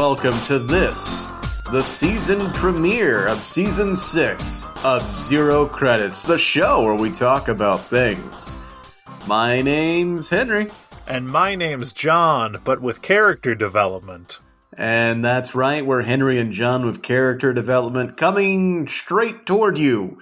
Hello, everybody, and welcome to this, the season premiere of season six of Zero Credits, the show where we talk about things. My name's Henry, And my name's John, but with character development. and that's right, we're Henry and John with character development coming straight toward you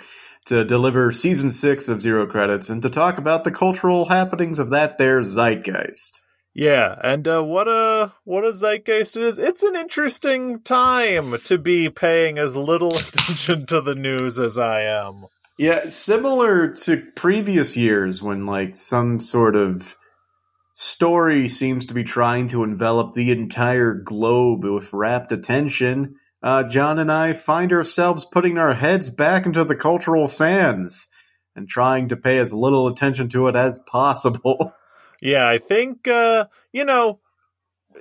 to deliver season six of Zero Credits and to talk about the cultural happenings of that there zeitgeist. Yeah, and uh, what a what a zeitgeist it is. It's an interesting time to be paying as little attention to the news as I am. Yeah, similar to previous years when like some sort of story seems to be trying to envelop the entire globe with rapt attention. Uh, John and I find ourselves putting our heads back into the cultural sands and trying to pay as little attention to it as possible. Yeah, I think uh, you know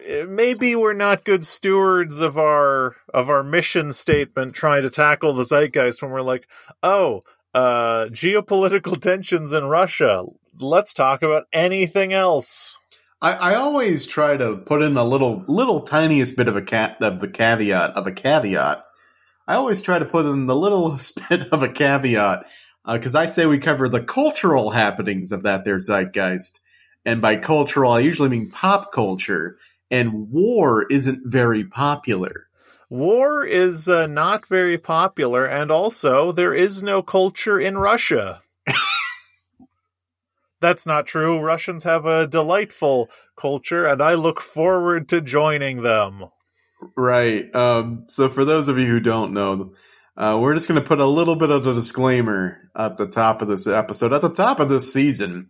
eh, maybe we're not good stewards of our of our mission statement trying to tackle the zeitgeist when we're like, "Oh, uh geopolitical tensions in Russia. Let's talk about anything else." I, I always try to put in the little, little tiniest bit of a cat of the caveat of a caveat. I always try to put in the littlest bit of a caveat because I say we cover the cultural happenings of that there zeitgeist, and by cultural I usually mean pop culture. And war isn't very popular. War is uh, not very popular, and also there is no culture in Russia. That's not true. Russians have a delightful culture, and I look forward to joining them. Right. Um, so for those of you who don't know, uh, we're just going to put a little bit of a disclaimer at the top of this episode, at the top of this season,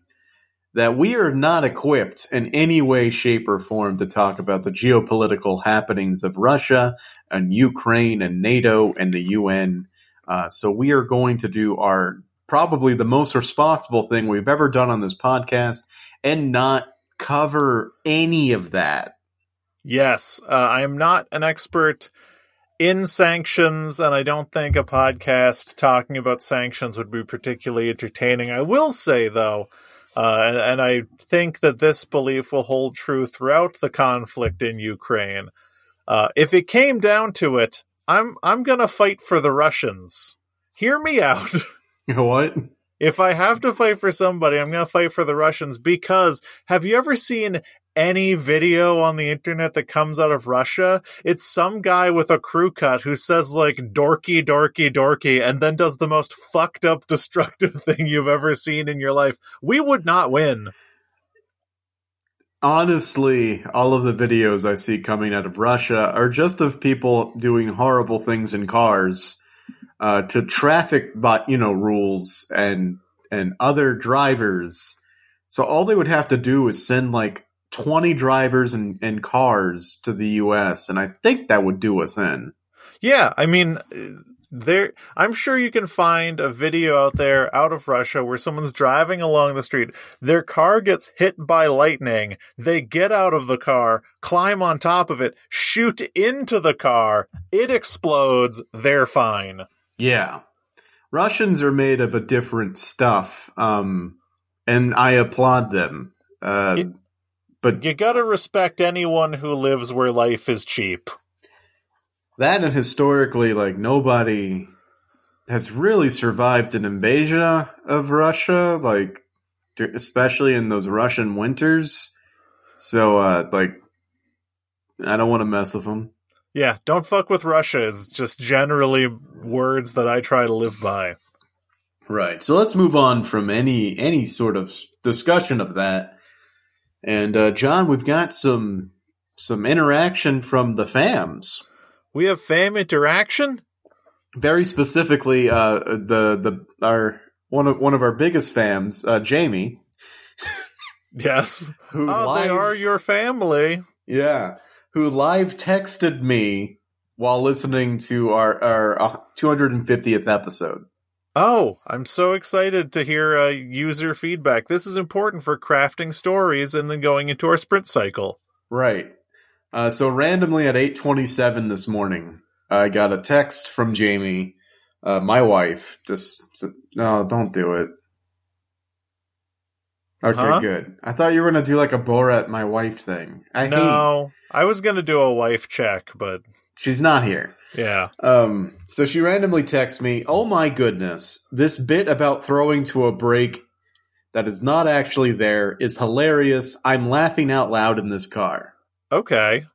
that we are not equipped in any way, shape, or form to talk about the geopolitical happenings of Russia and Ukraine and NATO and the UN. Uh, so we are going to do our probably the most responsible thing we've ever done on this podcast and not cover any of that. Yes, uh, I am not an expert in sanctions, and I don't think a podcast talking about sanctions would be particularly entertaining. I will say, though, uh, and, I think that this belief will hold true throughout the conflict in Ukraine. Uh, if it came down to it, I'm I'm gonna fight for the Russians. Hear me out. what? If I have to fight for somebody, I'm going to fight for the Russians because have you ever seen any video on the internet that comes out of Russia? It's some guy with a crew cut who says like dorky, dorky, dorky, and then does the most fucked up, destructive thing you've ever seen in your life. We would not win. Honestly, all of the videos I see coming out of Russia are just of people doing horrible things in cars uh, to traffic, but you know, rules and and other drivers. So all they would have to do is send like twenty drivers and, and cars to the U.S., and I think that would do us in. Yeah, I mean, there. I'm sure you can find a video out there out of Russia where someone's driving along the street. Their car gets hit by lightning. They get out of the car, climb on top of it, shoot into the car. It explodes. They're fine. Yeah, Russians are made of a different stuff, um, and I applaud them. Uh, It- but You gotta respect anyone who lives where life is cheap. that and historically, like nobody has really survived an invasion of Russia, like especially in those Russian winters. So, uh, like, I don't want to mess with them. Yeah, don't fuck with Russia is just generally words that I try to live by. Right. So let's move on from any any sort of discussion of that. And uh, John, we've got some some interaction from the fams. We have fam interaction? Very specifically, uh, the the our one of one of our biggest fams, uh, Jamie, Yes. who Oh, they are your family. yeah, who live texted me while listening to our our uh, 250th episode. Oh, I'm so excited to hear uh, user feedback. This is important for crafting stories and then going into our sprint cycle. Right. Uh, so randomly at 8:27 this morning, I got a text from Jamie, uh, my wife. Just said, no, don't do it. Okay, Huh? good. I thought you were gonna do like a Borat my wife thing. I hate No, I was gonna do a wife check, but she's not here. yeah. Um, so she randomly texts me, "Oh my goodness, this bit about throwing to a break that is not actually there is hilarious. I'm laughing out loud in this car." Okay.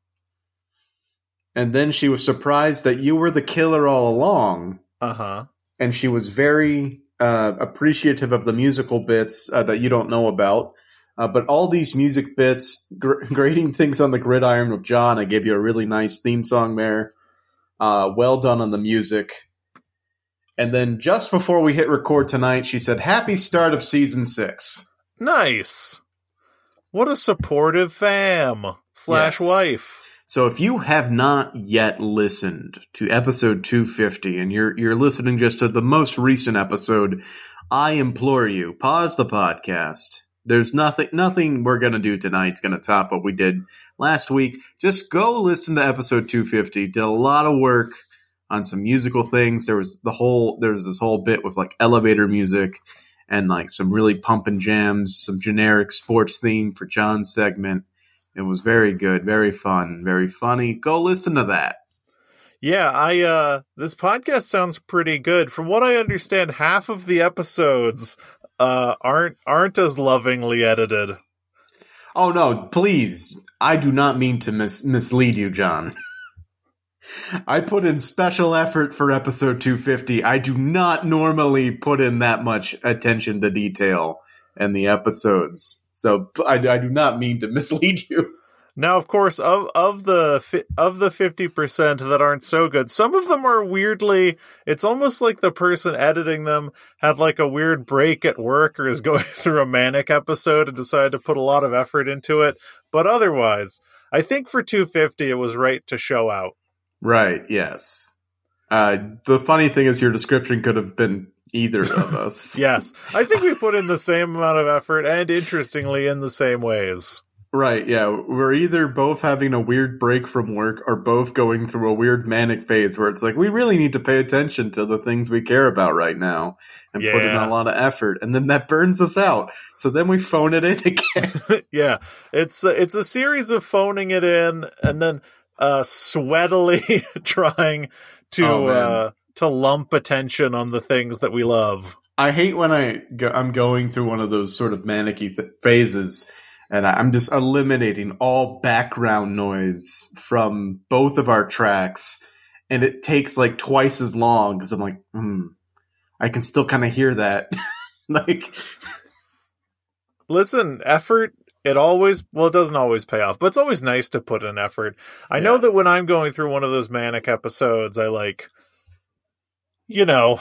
And then she was surprised that you were the killer all along, Uh huh. and she was very uh, appreciative of the musical bits uh, that you don't know about. Uh, but all these music bits, gr- grading things on the gridiron with John, I gave you a really nice theme song there. Uh, well done on the music. And then just before we hit record tonight, she said, Happy start of season six. Nice. What a supportive fam slash Yes. wife. So if you have not yet listened to episode 250 and you're you're listening just to the most recent episode, I implore you, pause the podcast. There's nothing nothing we're going to do tonight's going to top what we did last week. Just go listen to episode 250. Did a lot of work on some musical things. There was the whole there was this whole bit with like elevator music and like some really pumping jams, some generic sports theme for John's segment. It was very good, very fun, very funny. Go listen to that. Yeah, I uh this podcast sounds pretty good. From what I understand, half of the episodes uh aren't aren't as lovingly edited. Oh no, please. I do not mean to mis- mislead you, John. I put in special effort for episode 250. I do not normally put in that much attention to detail in the episodes. So I, I do not mean to mislead you. Now, of course, of of the of the fifty percent that aren't so good, some of them are weirdly. It's almost like the person editing them had like a weird break at work or is going through a manic episode and decided to put a lot of effort into it. But otherwise, I think for two fifty, it was right to show out. Right, yes. Uh, the funny thing is, your description could have been either of us. Yes, I think we put in the same amount of effort, and interestingly, in the same ways. Right, yeah. We're either both having a weird break from work or both going through a weird manic phase where it's like we really need to pay attention to the things we care about right now and put in a lot of effort. And then that burns us out. So then we phone it in again. yeah, it's uh, it's a series of phoning it in and then uh, sweatily trying to Oh, uh, to lump attention on the things that we love. I hate when I go, I'm going through one of those sort of manicky th- phases and I'm just eliminating all background noise from both of our tracks. And it takes like twice as long because I'm like, hmm, I can still kind of hear that. like, Listen, effort. It always well, it doesn't always pay off, but it's always nice to put in effort. I know that when I'm going through one of those manic episodes, I like, you know,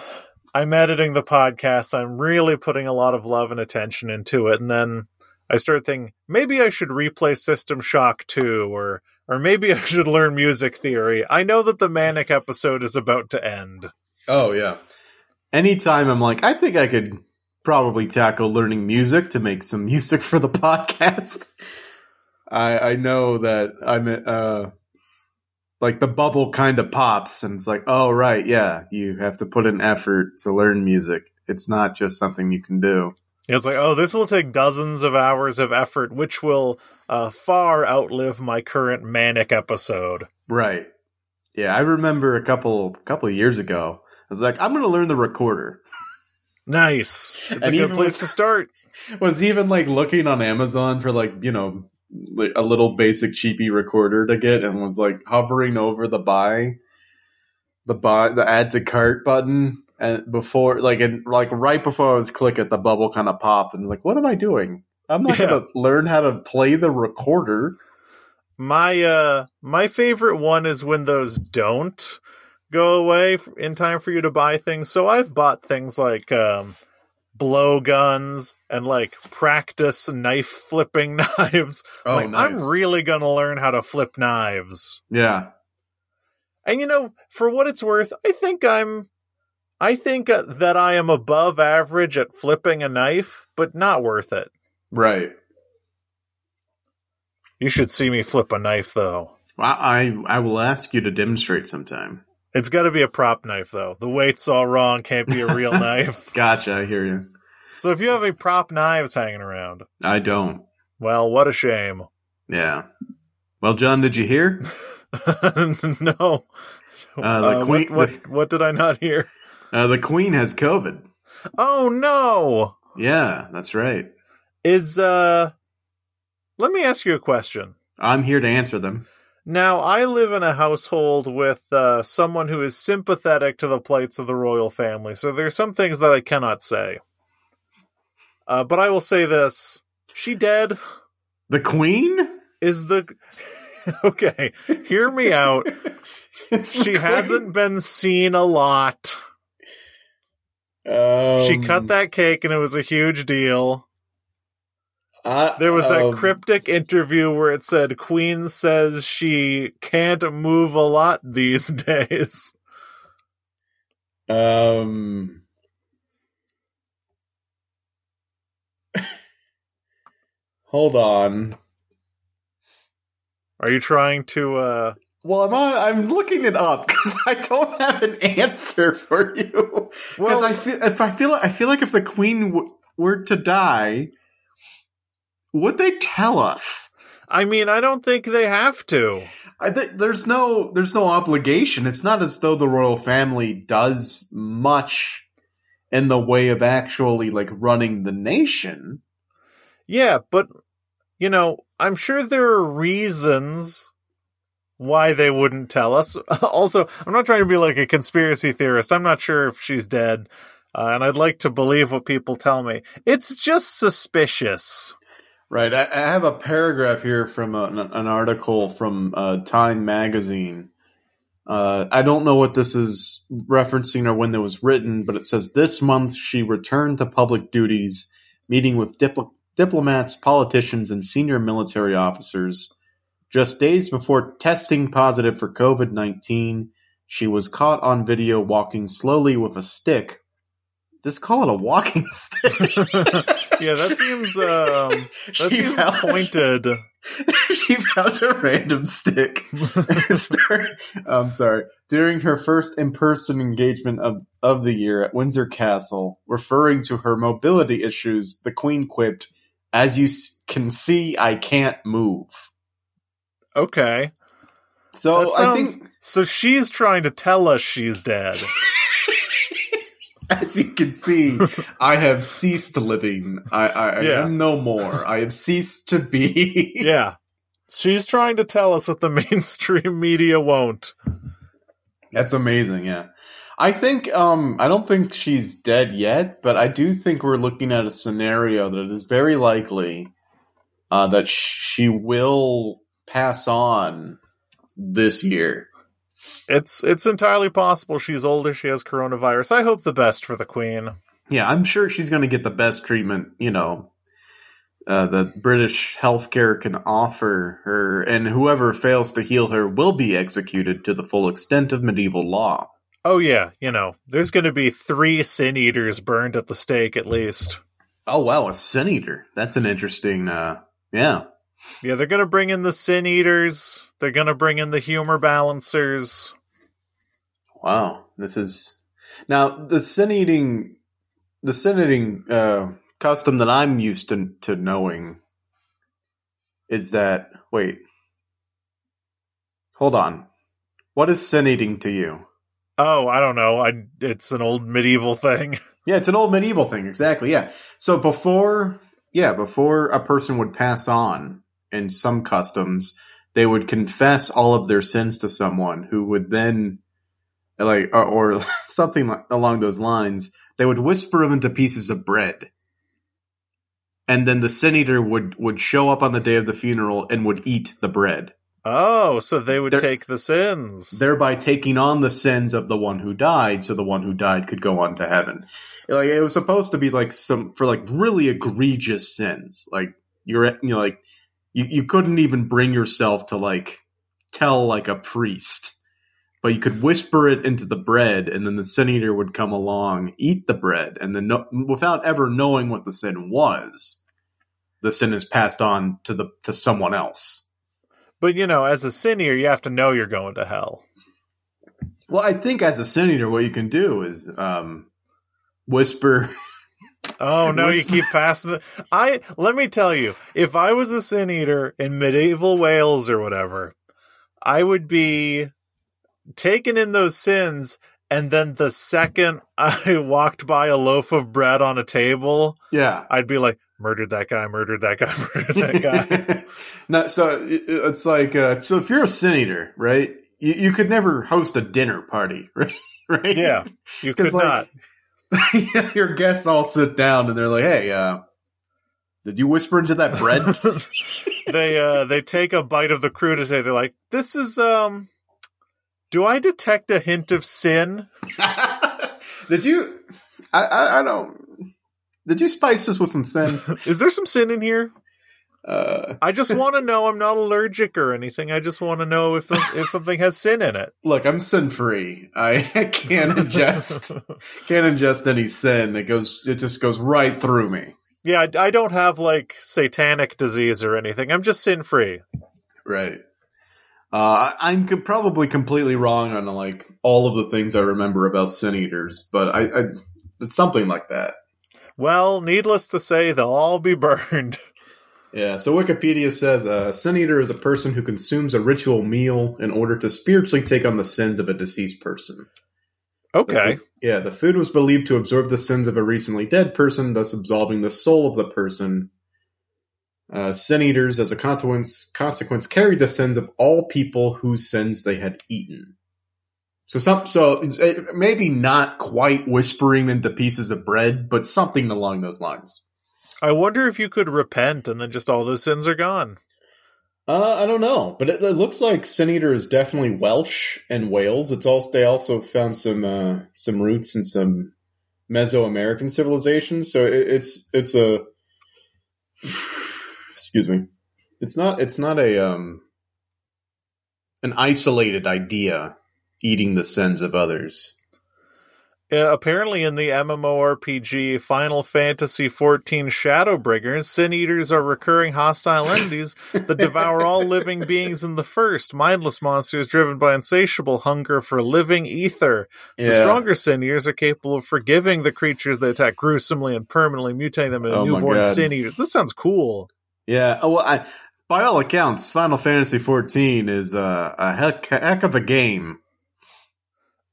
I'm editing the podcast. I'm really putting a lot of love and attention into it, and then I start thinking maybe I should replay System Shock 2 or or maybe I should learn music theory. I know that the manic episode is about to end. oh, yeah. Anytime I'm like, I think I could probably tackle learning music to make some music for the podcast. I, I know that I'm, uh, like the bubble kind of pops and it's like, oh, right. Yeah. You have to put in effort to learn music. It's not just something you can do. It's like, oh, this will take dozens of hours of effort, which will uh, far outlive my current manic episode. Right. Yeah. I remember a couple, couple of years ago, I was like, I'm going to learn the recorder. Nice. It's a good place with- to start. was even like looking on Amazon for like you know a little basic cheapy recorder to get, and was like hovering over the buy, the buy, the add to cart button, and before like and like right before I was click it, the bubble kind of popped, and was like, what am I doing? I'm not Yeah. gonna learn how to play the recorder. My uh my favorite one is when those don't go away in time for you to buy things. So I've bought things like um blowguns and like practice knife flipping knives. Oh, like I'm really going to learn how to flip knives. yeah, And you know, for what it's worth, I think I'm I think uh, that I am above average at flipping a knife, but not worth it. right. You should see me flip a knife though. I I I will ask you to demonstrate sometime. It's got to be a prop knife though. The weight's all wrong, can't be a real knife. Gotcha, I hear you. So if you have any prop knives hanging around, I don't. well, what a shame. Yeah. Well, John, did you hear? no. Uh, the Uh, queen- what, what, what did I not hear? Uh, the Queen has COVID. Oh no! Yeah, that's right. Is uh, let me ask you a question. I'm here to answer them. Now, I live in a household with uh, someone who is sympathetic to the plights of the royal family, so there's some things that I cannot say. Uh, but I will say this: she dead The Queen? is the okay. Hear me out. She hasn't been seen a lot. Um, She cut that cake, and it was a huge deal. uh, There was that um, cryptic interview where it said Queen says she can't move a lot these days. Um. Hold on. Are you trying to uh Well, I'm on, I'm looking it up because I don't have an answer for you. Because Well- I feel if I feel I feel like if the queen w- were to die, would they tell us? I mean, I don't think they have to. I think there's no there's no obligation. It's not as though the royal family does much in the way of actually like running the nation. Yeah, but you know, I'm sure there are reasons why they wouldn't tell us. also, I'm not trying to be like a conspiracy theorist. I'm not sure if she's dead. Uh, and I'd like to believe what people tell me. It's just suspicious. Right. I, I have a paragraph here from a, an, article from uh, Time Magazine. Uh, I don't know what this is referencing or when it was written, but it says this month she returned to public duties, meeting with dipl- diplomats, politicians, and senior military officers. Just days before testing positive for COVID 19, she was caught on video walking slowly with a stick. Just call it a walking stick. Yeah, that seems um, that She seems found- pointed. she found a random stick. I'm sorry. During her first in-person engagement of, of the year at Windsor Castle, referring to her mobility issues, the Queen quipped, "As you can see, I can't move." Okay, So That I think, so she's trying to tell us she's dead. as you can see, I have ceased living. I, I, I am no more. I have ceased to be. yeah, she's trying to tell us what the mainstream media won't. That's amazing, yeah. I think um I don't think she's dead yet, but I do think we're looking at a scenario that is very likely uh that she will pass on this year. It's it's entirely possible she's older. She has coronavirus. I hope the best for the queen. Yeah, I'm sure she's going to get the best treatment, you know, uh, that British healthcare can offer her, and whoever fails to heal her will be executed to the full extent of medieval law. Oh yeah, you know, there's going to be three sin eaters burned at the stake at least. Oh wow, a sin eater. That's an interesting. uh Yeah, Yeah, they're going to bring in the sin eaters. They're going to bring in the humor balancers. Wow, this is now the sin eating, the sin eating uh, custom that I'm used to to knowing is that wait, hold on, what is sin eating to you? Oh, I don't know. I it's an old medieval thing. Yeah, it's an old medieval thing, exactly. Yeah, so before, yeah, before a person would pass on in some customs, they would confess all of their sins to someone who would then like or, or something along those lines they would whisper them into pieces of bread and then the sin eater would would show up on the day of the funeral and would eat the bread Oh, so they would They're- take the sins. thereby taking on the sins of the one who died so the one who died could go on to heaven. Like it was supposed to be like some for like really egregious sins. Like you're you know like you, you couldn't even bring yourself to like tell like a priest. But you could whisper it into the bread and then the sin eater would come along eat the bread and then no, without ever knowing what the sin was the sin is passed on to the to someone else But you know, as a sin eater, you have to know you're going to hell. well i think as a sin eater what you can do is um whisper Oh no, you keep passing it. I let me tell you, if I was a sin eater in medieval Wales or whatever, I would be taking in those sins, and then the second I walked by a loaf of bread on a table, Yeah. I'd be like, murdered that guy, murdered that guy, murdered that guy. no, so it- it's like uh, so if you're a sin eater, right? You, you could never host a dinner party, right? right? yeah, you could like, not. your guests all sit down and they're like, "Hey, uh, did you whisper into that bread?" they uh they take a bite of the crew crudité. They're like, this is um. Do I detect a hint of sin? did you? I, I I don't. Did you spice this with some sin? Is there some sin in here? Uh, I just want to know. I'm not allergic or anything. I just want to know if the, if something has sin in it. look, I'm sin free. I can't ingest can't ingest any sin. It goes. It just goes right through me. yeah, I, I don't have like satanic disease or anything. I'm just sin free. Right. Uh, I'm co- probably completely wrong on like all of the things I remember about sin eaters, but I, I it's something like that. Well, needless to say, they'll all be burned. Yeah. So Wikipedia says a sin eater is a person who consumes a ritual meal in order to spiritually take on the sins of a deceased person. Okay. Yeah, the food was believed to absorb the sins of a recently dead person, thus absolving the soul of the person. Uh, sin eaters, as a consequence, consequence, carried the sins of all people whose sins they had eaten. So, some, so it's, uh, maybe not quite whispering into pieces of bread, but something along those lines. I wonder if you could repent and then just all those sins are gone. Uh, I don't know, but it, it looks like Sin Eater is definitely Welsh and Wales. It's also they also found some uh, some roots in some Mesoamerican civilizations. So it, it's it's a excuse me. It's not it's not a um an isolated idea eating the sins of others. Uh, apparently, in the MMORPG Final Fantasy XIV Shadowbringers, Sin Eaters are recurring hostile entities that devour all living beings in the first. Mindless monsters driven by insatiable hunger for living ether. The stronger Sin Eaters are capable of forgiving the creatures they attack gruesomely and permanently mutating them into Oh newborn Sin Eaters. This sounds cool. Yeah. Oh, well, I, by all accounts, Final Fantasy XIV is uh, a heck, heck of a game.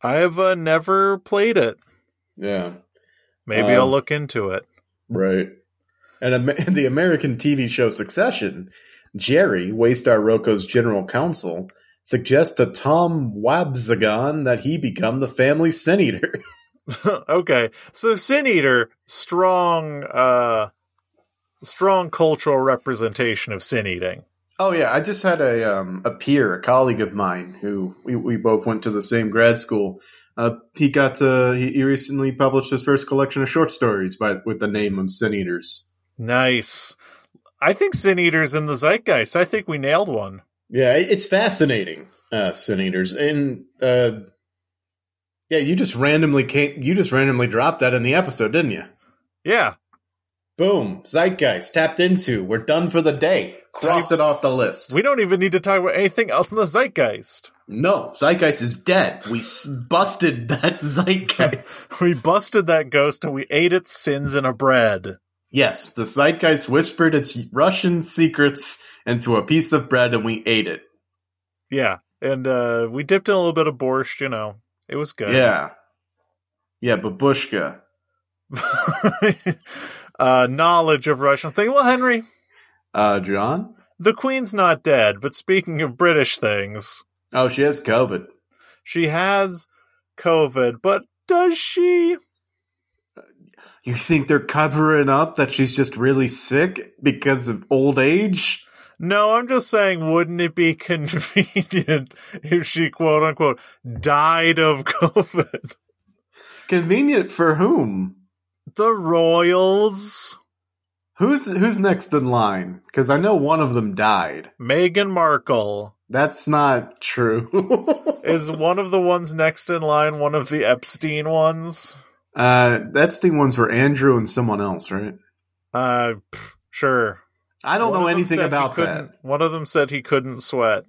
I have uh, never played it. Yeah. Maybe Um, I'll look into it. Right. And the American TV show Succession, Gerri, Waystar RoyCo's general counsel, suggests to Tom Wambsgans that he become the family sin eater. okay, so Sin Eater, strong, uh, strong cultural representation of sin eating. Oh yeah, I just had a um, a peer, a colleague of mine, who we, we both went to the same grad school. Uh, he got to, he, he recently published his first collection of short stories by with the name of Sin Eaters. Nice. I think Sin Eater's in the zeitgeist. I think we nailed one. Yeah, it's fascinating, uh, Sin Eaters, and uh, yeah, you just randomly came, you just randomly dropped that in the episode, didn't you? Yeah. Boom, Zeitgeist tapped into. We're done for the day. Cross it off the list. We don't even need to talk about anything else in the zeitgeist. no, Zeitgeist is dead. We s- busted that Zeitgeist. We busted that ghost and we ate its sins in a bread. yes, the Zeitgeist whispered its Russian secrets into a piece of bread, and we ate it. Yeah. And uh, we dipped in a little bit of borscht, you know. It was good. Yeah, yeah, babushka. uh, knowledge of Russian thing. Well, Henry, Uh, John. the Queen's not dead, but speaking of British things, Oh, she has COVID. she has COVID, but does she? You think they're covering up that she's just really sick because of old age? No, I'm just saying, wouldn't it be convenient if she quote unquote died of COVID? Convenient for whom? The royals, Who's who's next in line? Because I know one of them died. Meghan Markle. That's not true. Is one of the ones next in line one of the Epstein ones? uh, the Epstein ones were Andrew and someone else, right? Uh, pff, sure. I don't One know anything about that. One of them said he couldn't sweat.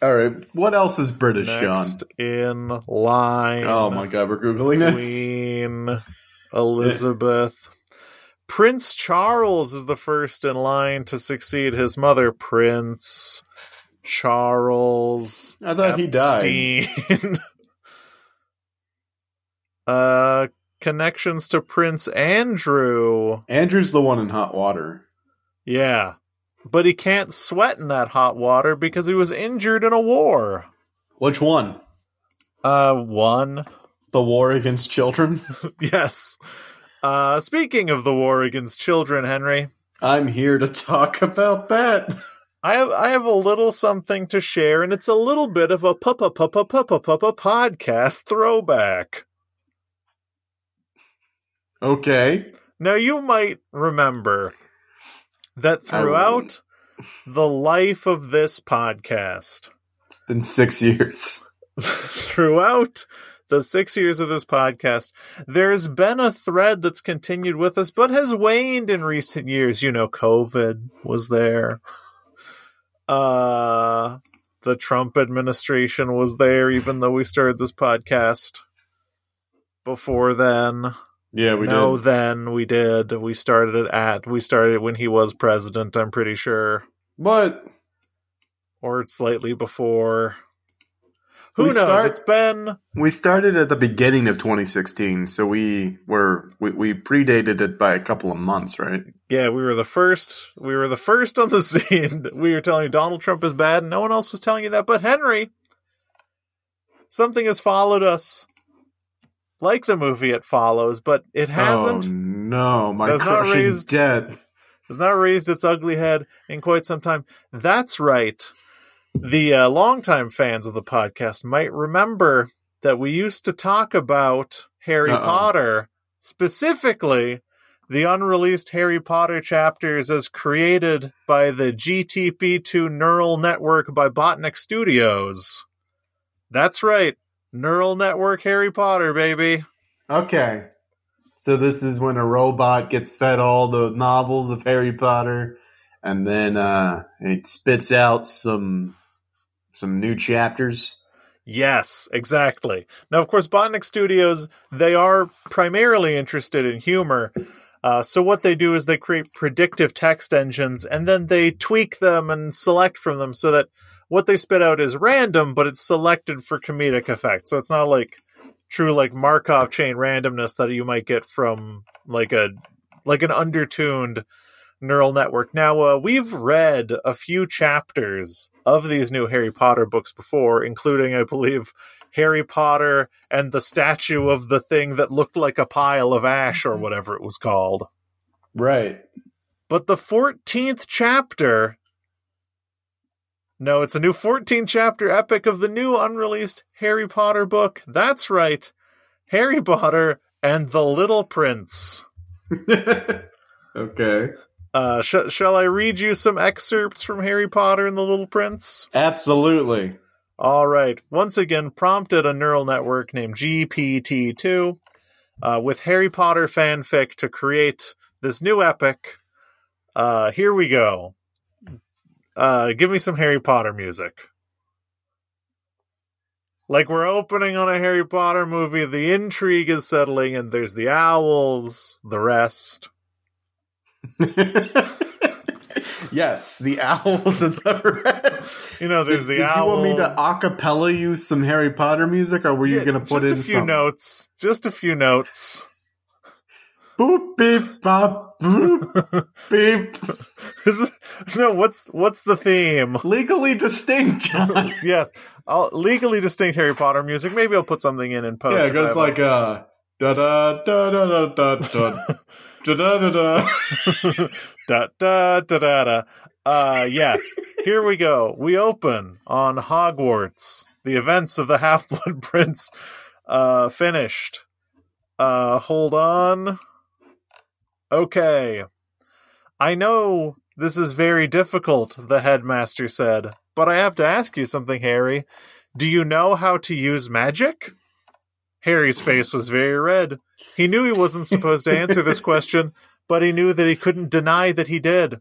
All right, what else is British, Next in line. Oh my god, we're googling it. Queen Elizabeth. Prince Charles is the first in line to succeed his mother, Prince Charles. I thought he died. Uh, connections to Prince Andrew. Andrew's the one in hot water. Yeah. But he can't sweat in that hot water because he was injured in a war. Which one? Uh, one. The war against children? yes. Uh, speaking of the war against children, Henry, I'm here to talk about that. I have I have a little something to share, and it's a little bit of a papa papa papa papa podcast throwback. Okay. Now you might remember that throughout the life of this podcast, It's been six years. throughout the six years of this podcast, there's been a thread that's continued with us, but has waned in recent years. You know, COVID was there. Uh, the Trump administration was there, even though we started this podcast before then. Yeah, we no, did. then we did. We started it at, we started it when he was president, I'm pretty sure. But Or slightly before. Who We knows? start- It's been we started at the beginning of 2016, so we were we, we predated it by a couple of months, right? Yeah, we were the first. We were the first on the scene. We were telling you Donald Trump is bad, and no one else was telling you that. But Henry, something has followed us, like the movie It Follows, but it hasn't. Oh no, my crushing raise- debt. Has not raised its ugly head in quite some time. That's right. The uh, longtime fans of the podcast might remember that we used to talk about Harry Uh-oh. Potter, specifically the unreleased Harry Potter chapters as created by the GTP2 neural network by Botnik Studios. That's right. Neural network Harry Potter, baby. Okay. So this is when a robot gets fed all the novels of Harry Potter and then uh it spits out some some new chapters. Yes, exactly. Now, of course, Botnik Studios, they are primarily interested in humor. Uh, so what they do is they create predictive text engines and then they tweak them and select from them so that what they spit out is random, but it's selected for comedic effect. So it's not like true like Markov chain randomness that you might get from like a like an undertuned neural network. Now, uh, we've read a few chapters of these new Harry Potter books before, including, I believe, Harry Potter and the statue of the thing that looked like a pile of ash or whatever it was called. Right. But the 14th chapter. No, it's a new 14 chapter epic of the new unreleased Harry Potter book. That's right. Harry Potter and the Little Prince. okay. Uh, sh- shall I read you some excerpts from Harry Potter and the Little Prince? Absolutely. All right. Once again, prompted a neural network named GPT-2 uh, with Harry Potter fanfic to create this new epic. Uh, here we go. Uh, give me some Harry Potter music. Like we're opening on a Harry Potter movie, the intrigue is settling, and there's the owls, the rest. yes, the owls and the rest. You know, there's the did owls. Did you want me to acapella you some Harry Potter music, or were you Yeah, going to put in a few some notes? Just a few notes. boop beep bop boop beep? Is no, what's what's the theme? Legally distinct, John. yes, I'll, legally distinct Harry Potter music. Maybe I'll put something in in post. yeah, it goes have like uh da da da da da da da da da da da. da da da. Uh, yes. Here we go. We open on Hogwarts. The events of the Half Blood Prince uh, finished. Uh, hold on. Okay. I know this is very difficult, the headmaster said, but I have to ask you something, Harry. Do you know how to use magic? Harry's face was very red. He knew he wasn't supposed to answer this question, but he knew that he couldn't deny that he did.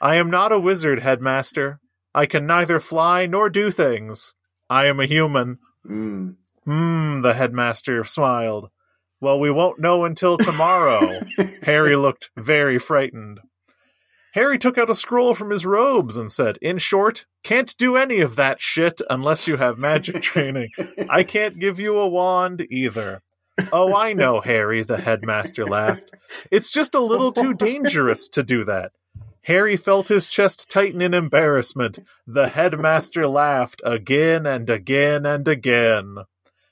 I am not a wizard, headmaster. I can neither fly nor do things. I am a human. Mm. Hmm, the headmaster smiled. Well, we won't know until tomorrow. Harry looked very frightened. Harry took out a scroll from his robes and said, In short, can't do any of that shit unless you have magic training. I can't give you a wand either. Oh, I know, Harry, the headmaster laughed. It's just a little too dangerous to do that. Harry felt his chest tighten in embarrassment. The headmaster laughed again and again and again.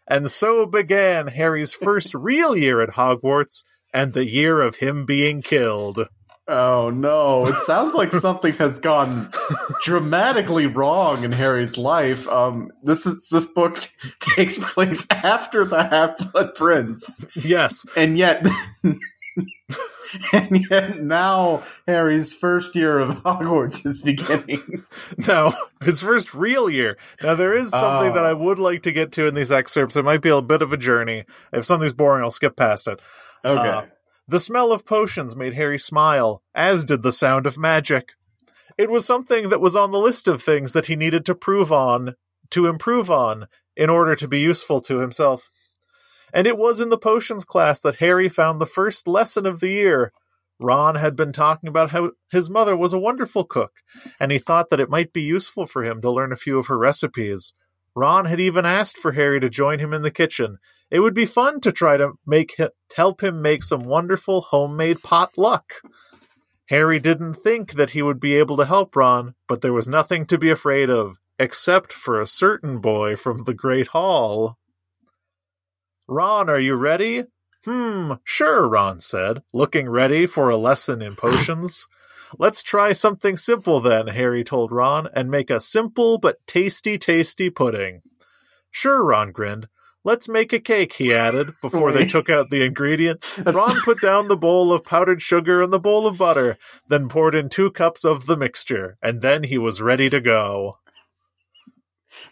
And so began Harry's first real year at Hogwarts and the year of him being killed. Oh no! It sounds like something has gone dramatically wrong in Harry's life. Um, this is this book takes place after the Half Blood Prince. Yes, and yet, and yet now Harry's first year of Hogwarts is beginning. Now his first real year. Now there is something that I would like to get to in these excerpts. It might be a bit of a journey. If something's boring, I'll skip past it. Okay. Uh, the smell of potions made Harry smile, as did the sound of magic. It was something that was on the list of things that he needed to prove on, to improve on, in order to be useful to himself. And it was in the potions class that Harry found the first lesson of the year. Ron had been talking about how his mother was a wonderful cook, and he thought that it might be useful for him to learn a few of her recipes. Ron had even asked for Harry to join him in the kitchen, it would be fun to try to make help him make some wonderful homemade potluck. Harry didn't think that he would be able to help Ron, but there was nothing to be afraid of, except for a certain boy from the Great Hall. Ron, are you ready? Hmm, sure, Ron said, looking ready for a lesson in potions. Let's try something simple then, Harry told Ron, and make a simple but tasty, tasty pudding. Sure, Ron grinned. Let's make a cake, he added, before they took out the ingredients. Ron put down the bowl of powdered sugar and the bowl of butter, then poured in two cups of the mixture, and then he was ready to go.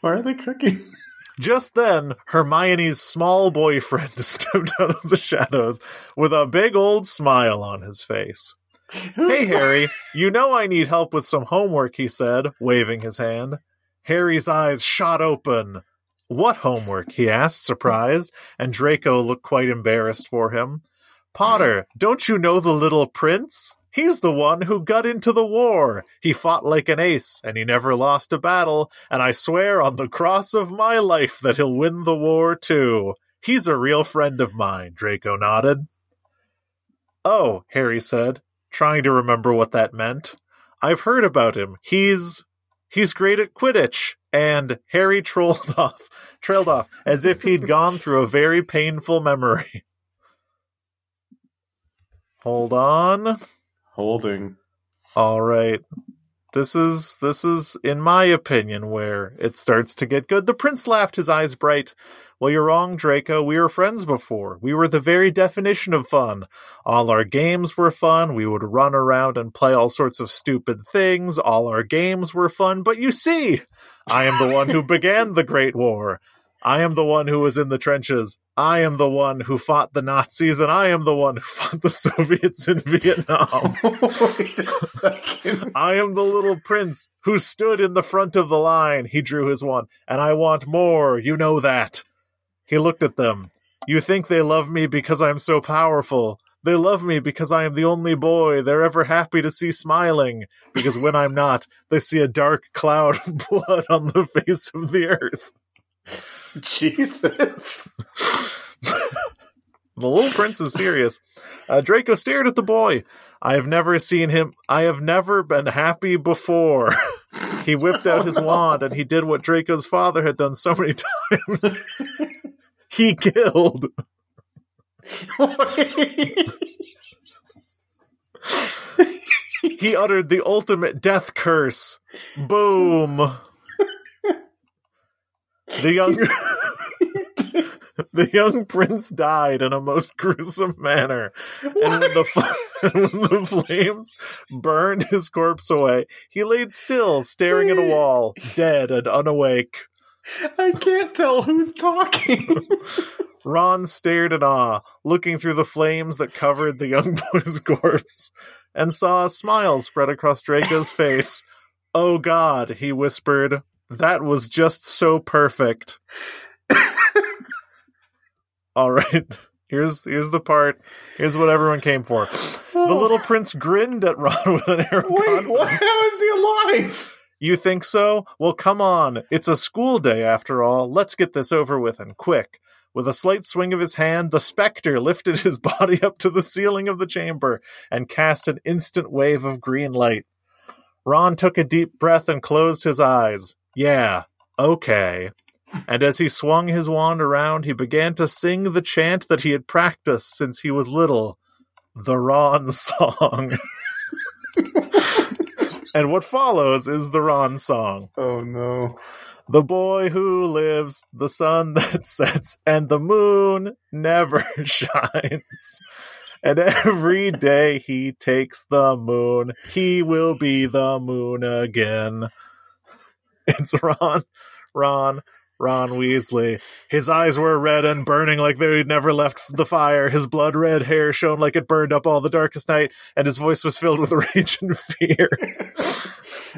Why are they cooking? Just then, Hermione's small boyfriend stepped out of the shadows with a big old smile on his face. hey, Harry, you know I need help with some homework, he said, waving his hand. Harry's eyes shot open. What homework? he asked, surprised, and Draco looked quite embarrassed for him. Potter, don't you know the little prince? He's the one who got into the war. He fought like an ace, and he never lost a battle, and I swear on the cross of my life that he'll win the war too. He's a real friend of mine, Draco nodded. Oh, Harry said, trying to remember what that meant. I've heard about him. He's he's great at Quidditch and Harry trolled off, trailed off as if he'd gone through a very painful memory. Hold on. Holding. All right. This is this is in my opinion where it starts to get good. The prince laughed, his eyes bright. Well, you're wrong, Draco. We were friends before. We were the very definition of fun. All our games were fun. We would run around and play all sorts of stupid things. All our games were fun. But you see, I am the one who began the Great War. I am the one who was in the trenches. I am the one who fought the Nazis, and I am the one who fought the Soviets in Vietnam. I am the little prince who stood in the front of the line. He drew his one, and I want more. You know that. He looked at them. You think they love me because I'm so powerful. They love me because I am the only boy they're ever happy to see smiling, because when I'm not, they see a dark cloud of blood on the face of the earth. Jesus. The little prince is serious. Uh, Draco stared at the boy. I have never seen him. I have never been happy before. he whipped out his wand and he did what Draco's father had done so many times. he killed. he uttered the ultimate death curse. Boom. The young the young prince died in a most gruesome manner, and when, the, when the flames burned his corpse away, he laid still, staring at a wall, dead and unawake. I can't tell who's talking. Ron stared in awe, looking through the flames that covered the young boy's corpse, and saw a smile spread across Draco's face. Oh God, he whispered, that was just so perfect. All right. Here's here's the part. Here's what everyone came for. The oh. little prince grinned at Ron with an air of Wait, what? How is he alive? You think so? Well, come on. It's a school day after all. Let's get this over with and quick. With a slight swing of his hand, the specter lifted his body up to the ceiling of the chamber and cast an instant wave of green light. Ron took a deep breath and closed his eyes. Yeah, okay. And as he swung his wand around, he began to sing the chant that he had practiced since he was little the Ron song. and what follows is the Ron song. Oh no. The boy who lives, the sun that sets, and the moon never shines. And every day he takes the moon, he will be the moon again. It's Ron, Ron, Ron Weasley. His eyes were red and burning like they'd never left the fire. His blood red hair shone like it burned up all the darkest night, and his voice was filled with rage and fear.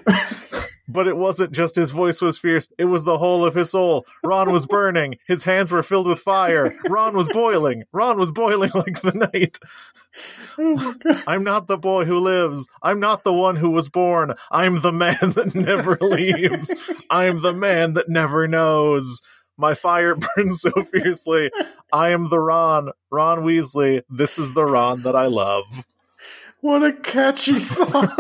But it wasn't just his voice was fierce, it was the whole of his soul. Ron was burning, his hands were filled with fire. Ron was boiling, Ron was boiling like the night. Oh I'm not the boy who lives. I'm not the one who was born. I'm the man that never leaves. I'm the man that never knows. My fire burns so fiercely. I am the Ron, Ron Weasley. This is the Ron that I love. What a catchy song.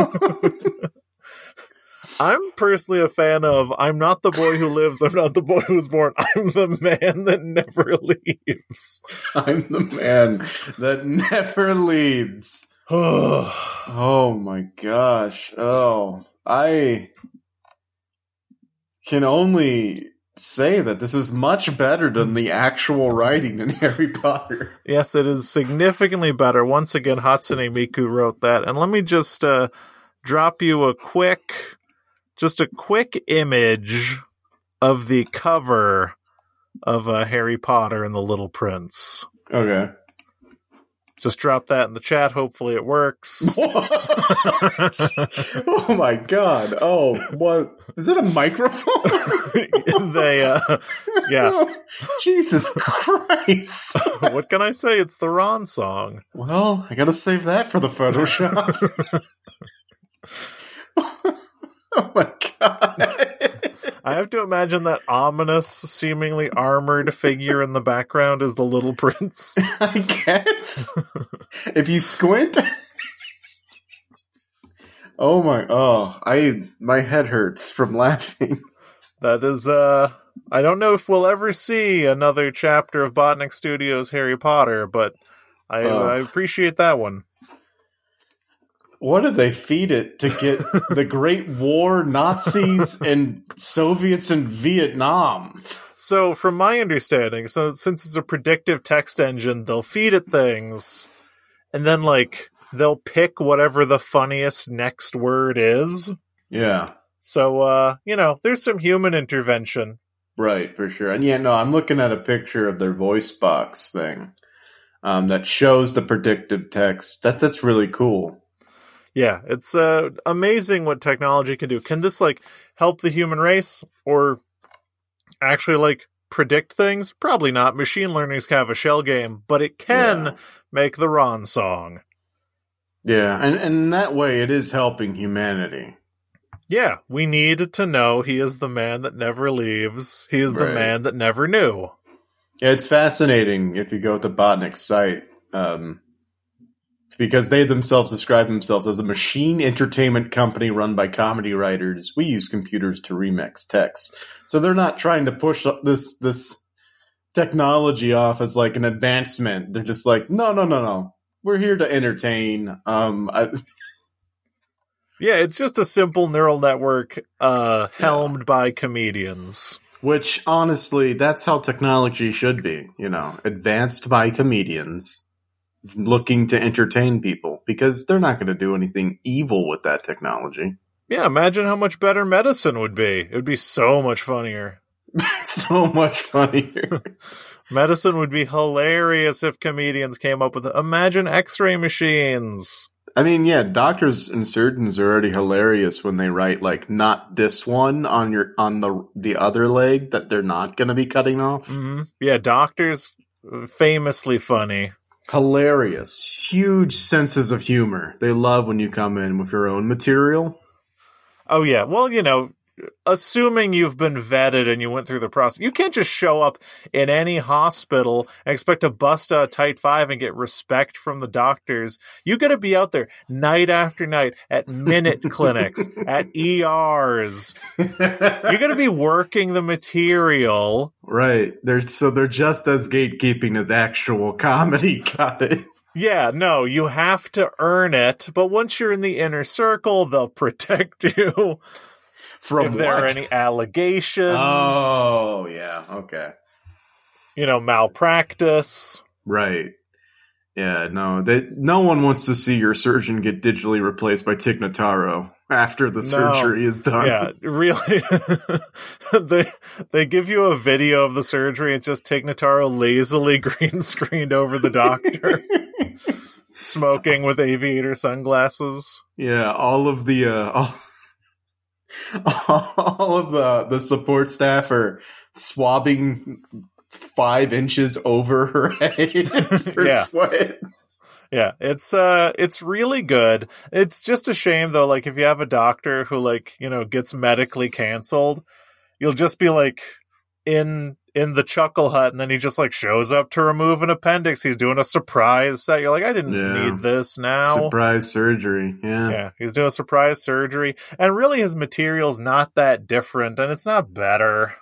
I'm personally a fan of I'm not the boy who lives, I'm not the boy who was born, I'm the man that never leaves. I'm the man that never leaves. Oh my gosh. Oh, I can only say that this is much better than the actual writing in Harry Potter. yes, it is significantly better. Once again, Hatsune Miku wrote that. And let me just uh, drop you a quick, just a quick image of the cover of uh, Harry Potter and the Little Prince. Okay. Just drop that in the chat. Hopefully it works. oh my god. Oh, what? Is that? a microphone? they, uh, yes. Jesus Christ. what can I say? It's the Ron song. Well, I gotta save that for the Photoshop. oh my god. I have to imagine that ominous, seemingly armored figure in the background is the little prince. I guess. if you squint. oh my oh, I my head hurts from laughing. That is uh I don't know if we'll ever see another chapter of Botnik Studios Harry Potter, but I, Oh. I appreciate that one. What did they feed it to get the Great War, Nazis, and Soviets in Vietnam? So, from my understanding, so since it's a predictive text engine, they'll feed it things, and then like they'll pick whatever the funniest next word is. Yeah, So, uh, you know, there's some human intervention. right, for sure. And yeah, no, I'm looking at a picture of their voice box thing um, that shows the predictive text. That that's really cool. Yeah, it's uh, amazing what technology can do. Can this like help the human race or actually like predict things? Probably not. Machine learning's kind of a shell game, but it can Yeah. make the Ron song. Yeah, and, and in that way, it is helping humanity. Yeah, we need to know he is the man that never leaves. He is the man that never knew. Yeah, it's fascinating if you go to the Botnik's site, um, because they themselves describe themselves as a machine entertainment company run by comedy writers. We use computers to remix text, so they're not trying to push this this technology off as like an advancement. They're just like, no, no, no, no. We're here to entertain. Um, I, Yeah, it's just a simple neural network uh, helmed by comedians. which honestly, that's how technology should be. You know, advanced by comedians looking to entertain people because they're not going to do anything evil with that technology. Yeah, imagine how much better medicine would be. It would be so much funnier. so much funnier. Medicine would be hilarious if comedians came up with imagine x-ray machines. I mean, yeah, doctors and surgeons are already hilarious when they write like not this one on your on the the other leg that they're not going to be cutting off. hmm Yeah, doctors famously funny. Hilarious. Huge senses of humor. They love when you come in with your own material. Oh yeah. Well, you know, assuming you've been vetted and you went through the process, you can't just show up in any hospital and expect to bust a tight five and get respect from the doctors. You got to be out there night after night at minute clinics, at ERs. You're going to be working the material. Right. They're so they're just as gatekeeping as actual comedy. Got it. Yeah, no, you have to earn it, but once you're in the inner circle, they'll protect you. From if there are any allegations, Oh, yeah. Okay. you know, malpractice. Right. Yeah, no, they, no one wants to see your surgeon get digitally replaced by Tig Notaro after the surgery is done. Yeah, really. they they give you a video of the surgery. It's just Tig Notaro lazily green screened over the doctor, smoking with aviator sunglasses. Yeah, all of the uh, all, all of the the support staff are swabbing five inches over her head for Yeah. sweat. Yeah, it's uh it's really good. It's just a shame though, like if you have a doctor who like, you know, gets medically canceled, you'll just be like in in the chuckle hut and then he just like shows up to remove an appendix. He's doing a surprise set. You're like, I didn't Yeah. need this now. Surprise surgery. Yeah. Yeah, he's doing a surprise surgery. And really his material's not that different and it's not better.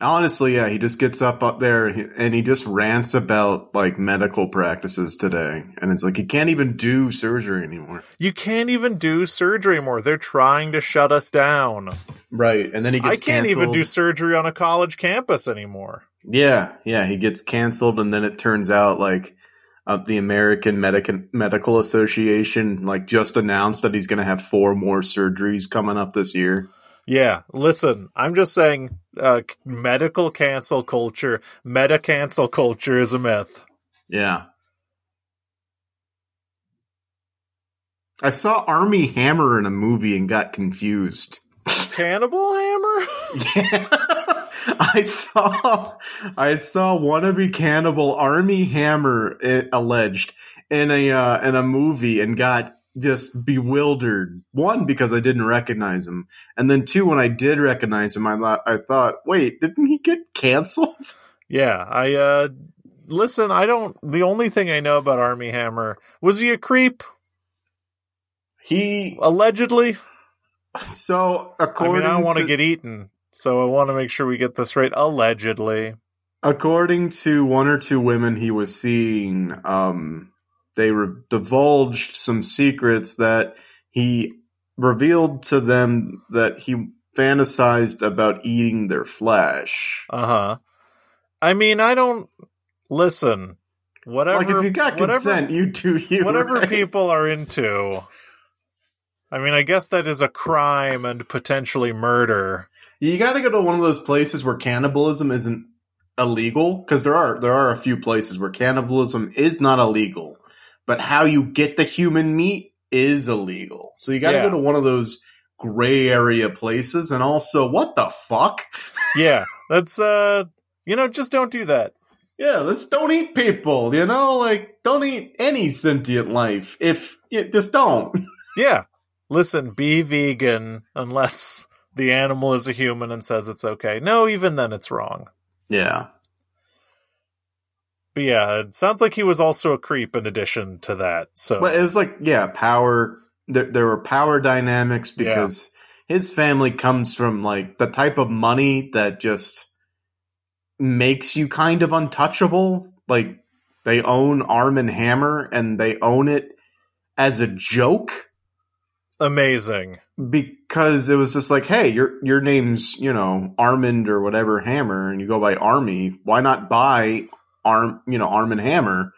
Honestly, yeah, he just gets up up there and he just rants about like medical practices today, and it's like he can't even do surgery anymore. You can't even do surgery more. They're trying to shut us down. Right, and then he gets. I can't even do surgery on a college campus anymore. Yeah, yeah, he gets canceled, and then it turns out like uh, the American Medical Medical Association like just announced that he's going to have four more surgeries coming up this year. Yeah, listen, I'm just saying uh, medical cancel culture, meta cancel culture is a myth. Yeah. I saw Armie Hammer in a movie and got confused. Cannibal Hammer? Yeah. I saw I saw wannabe cannibal Armie Hammer alleged in a uh, in a movie and got just bewildered. One because I didn't recognize him, and then two when I did recognize him, I thought I thought, wait, didn't he get canceled? Yeah, I uh listen, I don't the only thing I know about Armie Hammer was he a creep He allegedly? so according, I mean, I want to- get eaten, so I want to make sure we get this right. Allegedly. According to one or two women he was seeing, um, they re- divulged some secrets that he revealed to them that he fantasized about eating their flesh. Uh-huh. I mean, I don't listen. Whatever like if you got whatever- consent, you do you. whatever right? people are into. I mean, I guess that is a crime and potentially murder. You got to go to one of those places where cannibalism isn't illegal because there are there are a few places where cannibalism is not illegal, but how you get the human meat is illegal. So you got to Yeah. go to one of those gray area places and also what the fuck? Yeah, that's uh, you know, just don't do that. Yeah, let's don't eat people, you know, like don't eat any sentient life. If you just don't. Yeah, listen, be vegan unless the animal is a human and says it's okay. No, even then it's wrong. Yeah. But yeah, it sounds like he was also a creep in addition to that. So But it was like, yeah, power. There, there were power dynamics because his family comes from like the type of money that just makes you kind of untouchable. Like they own Arm and Hammer and they own it as a joke amazing. because it was just like, hey, your your name's you know Armand or whatever Hammer, and you go by Armie. Why not buy Arm you know Arm and Hammer?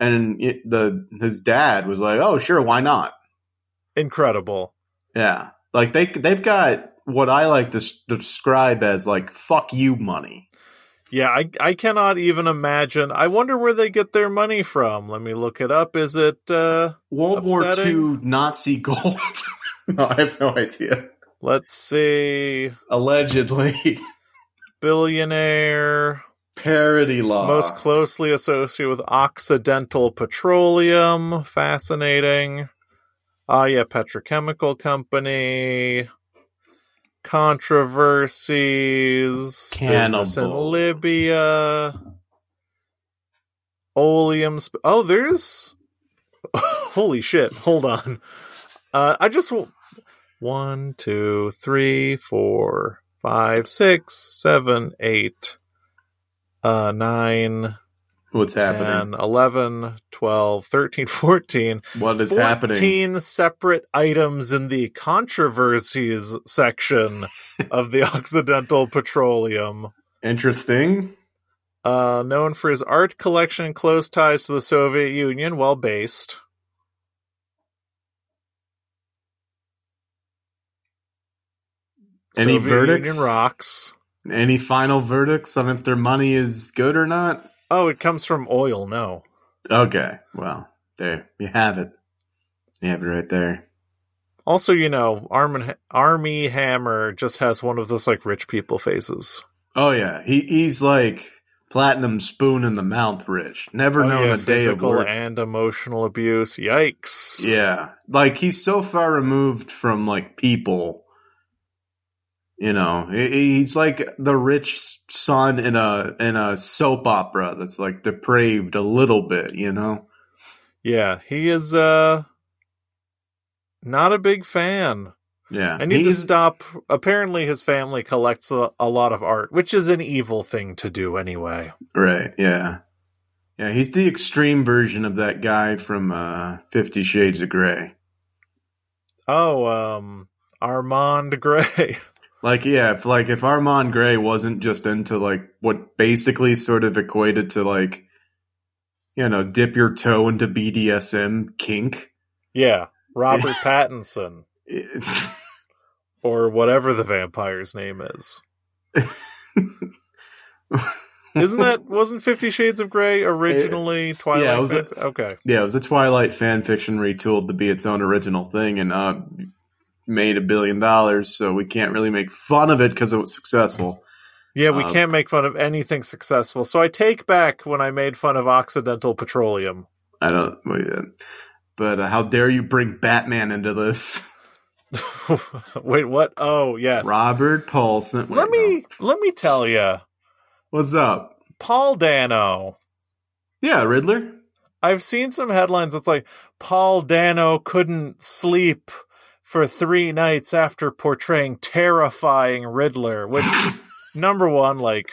And it, the his dad was like, oh sure, why not? Incredible. Yeah, like they they've got what I like to s- describe as like fuck you money. Yeah, I I cannot even imagine. I wonder where they get their money from. Let me look it up. Is it uh World War Upsetting. II Nazi gold. no, I have no idea. let's see Allegedly, billionaire Parody law. Most closely associated with Occidental Petroleum. Fascinating. Ah, yeah, petrochemical company. Controversies. Business in Libya. Oleum. Sp- oh, there's. Holy shit. Hold on. Uh, I just. w- One, two, three, four, five, six, seven, eight, uh, nine, What's happening? 10, 11, 12, 13, 14. what is 14 happening? separate items in the controversies section of the Occidental Petroleum. Interesting. Uh, known for his art collection and close ties to the Soviet Union, well based. Any Soviet verdicts? Union rocks. Any final verdicts on if their money is good or not? Oh, it comes from oil. No. Okay. Well, there you have it. You have it right there. Also, you know, Arm- Armie Hammer just has one of those like rich people faces. Oh yeah, he he's like platinum spoon in the mouth, rich. Never Oh, known yeah, a day of work. and emotional abuse. Yikes! Yeah, like he's so far removed from like people. You know, he's like the rich son in a in a soap opera that's like depraved a little bit. You know. Yeah, he is uh not a big fan. Yeah, I need to he's stop. Apparently, his family collects a, a lot of art, which is an evil thing to do anyway. right. Yeah, yeah. He's the extreme version of that guy from uh, Fifty Shades of Grey. Oh, um, Armand Gray. Like, yeah, if like if Armand Gray wasn't just into like what basically sort of equated to like, you know, dip your toe into BDSM kink. yeah, Robert Pattinson, or whatever the vampire's name is. Isn't that wasn't Fifty Shades of Grey originally Twilight? yeah, it was a- okay. yeah, it was a Twilight fan fiction retooled to be its own original thing, and uh, made a billion dollars. So we can't really make fun of it because it was successful. Yeah, we Um, can't make fun of anything successful. So I take back when I made fun of Occidental Petroleum. I don't. But uh, how dare you bring Batman into this? Wait, what? Oh, yes. Robert Paulson. let me no. let me tell you, What's up? Paul Dano. Yeah, Riddler. I've seen some headlines It's like Paul Dano couldn't sleep for three nights after portraying terrifying Riddler. Which number one, like,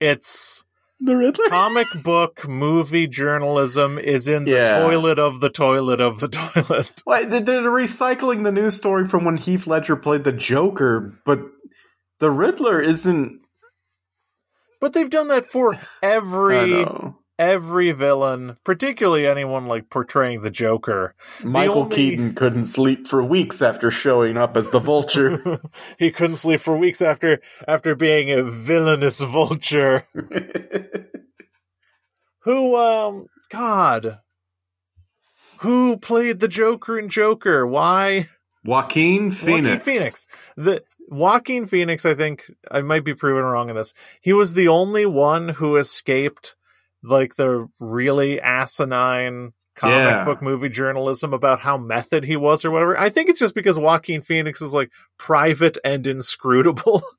it's The Riddler. comic book movie journalism is in the Yeah. toilet of the toilet of the toilet. They- they're recycling the news story from when Heath Ledger played the Joker, but the Riddler isn't. But they've done that for every. Every villain, particularly anyone like portraying the Joker. Michael only- Keaton couldn't sleep for weeks after showing up as the Vulture. he couldn't sleep for weeks after after being a villainous vulture. Who um God who played the Joker in Joker? Why Joaquin Phoenix. Joaquin Phoenix. The Joaquin Phoenix, I think I might be proven wrong in this. He was the only one who escaped like the really asinine comic Yeah. book movie journalism about how method he was or whatever. I think it's just because Joaquin Phoenix is like private and inscrutable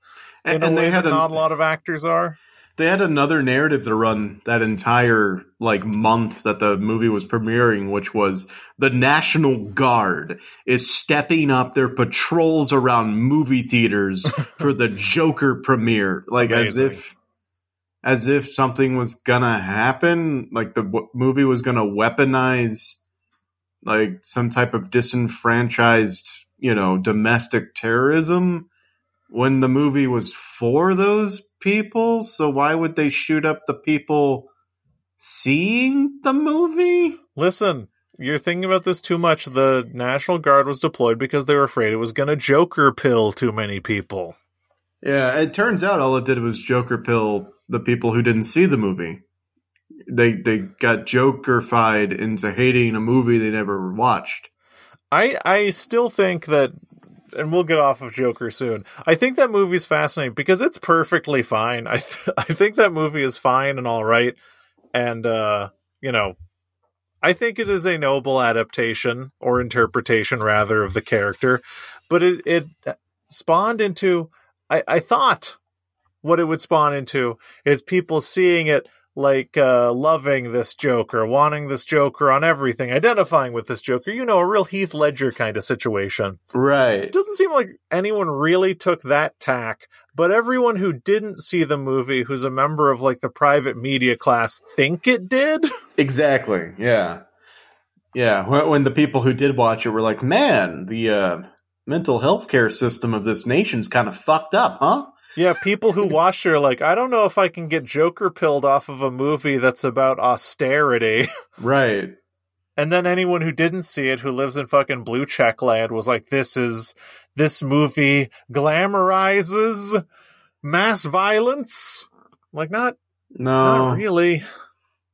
And, a and they had a, not a lot of actors are. they had another narrative to run that entire like month that the movie was premiering, which was the National Guard is stepping up their patrols around movie theaters for the Joker premiere, like as if as if something was gonna happen, like the w- movie was gonna weaponize like some type of disenfranchised, you know, domestic terrorism when the movie was for those people. So why would they shoot up the people seeing the movie? Listen, you're thinking about this too much. The National Guard was deployed because they were afraid it was going to Joker pill too many people. Yeah, it turns out all it did was Joker pill the people who didn't see the movie. They they got Jokerfied into hating a movie they never watched. I I still think that and we'll get off of Joker soon. I think that movie's fascinating because it's perfectly fine. I th- I think that movie is fine and all right, and uh, you know, I think it is a noble adaptation or interpretation rather of the character, but it it spawned into. I, I thought what it would spawn into is people seeing it like uh, loving this Joker, wanting this Joker on everything, identifying with this Joker. You know, a real Heath Ledger kind of situation. Right. It doesn't seem like anyone really took that tack, but everyone who didn't see the movie, who's a member of like the private media class, think it did. Exactly. Yeah. Yeah. When, when the people who did watch it were like, man, the uh, mental health care system of this nation's kind of fucked up, huh? Yeah, people who watch it are like, I don't know if I can get Joker pilled off of a movie that's about austerity. Right. And then anyone who didn't see it, who lives in fucking blue check land, was like, "This is this movie glamorizes mass violence." I'm like, not, No. not really.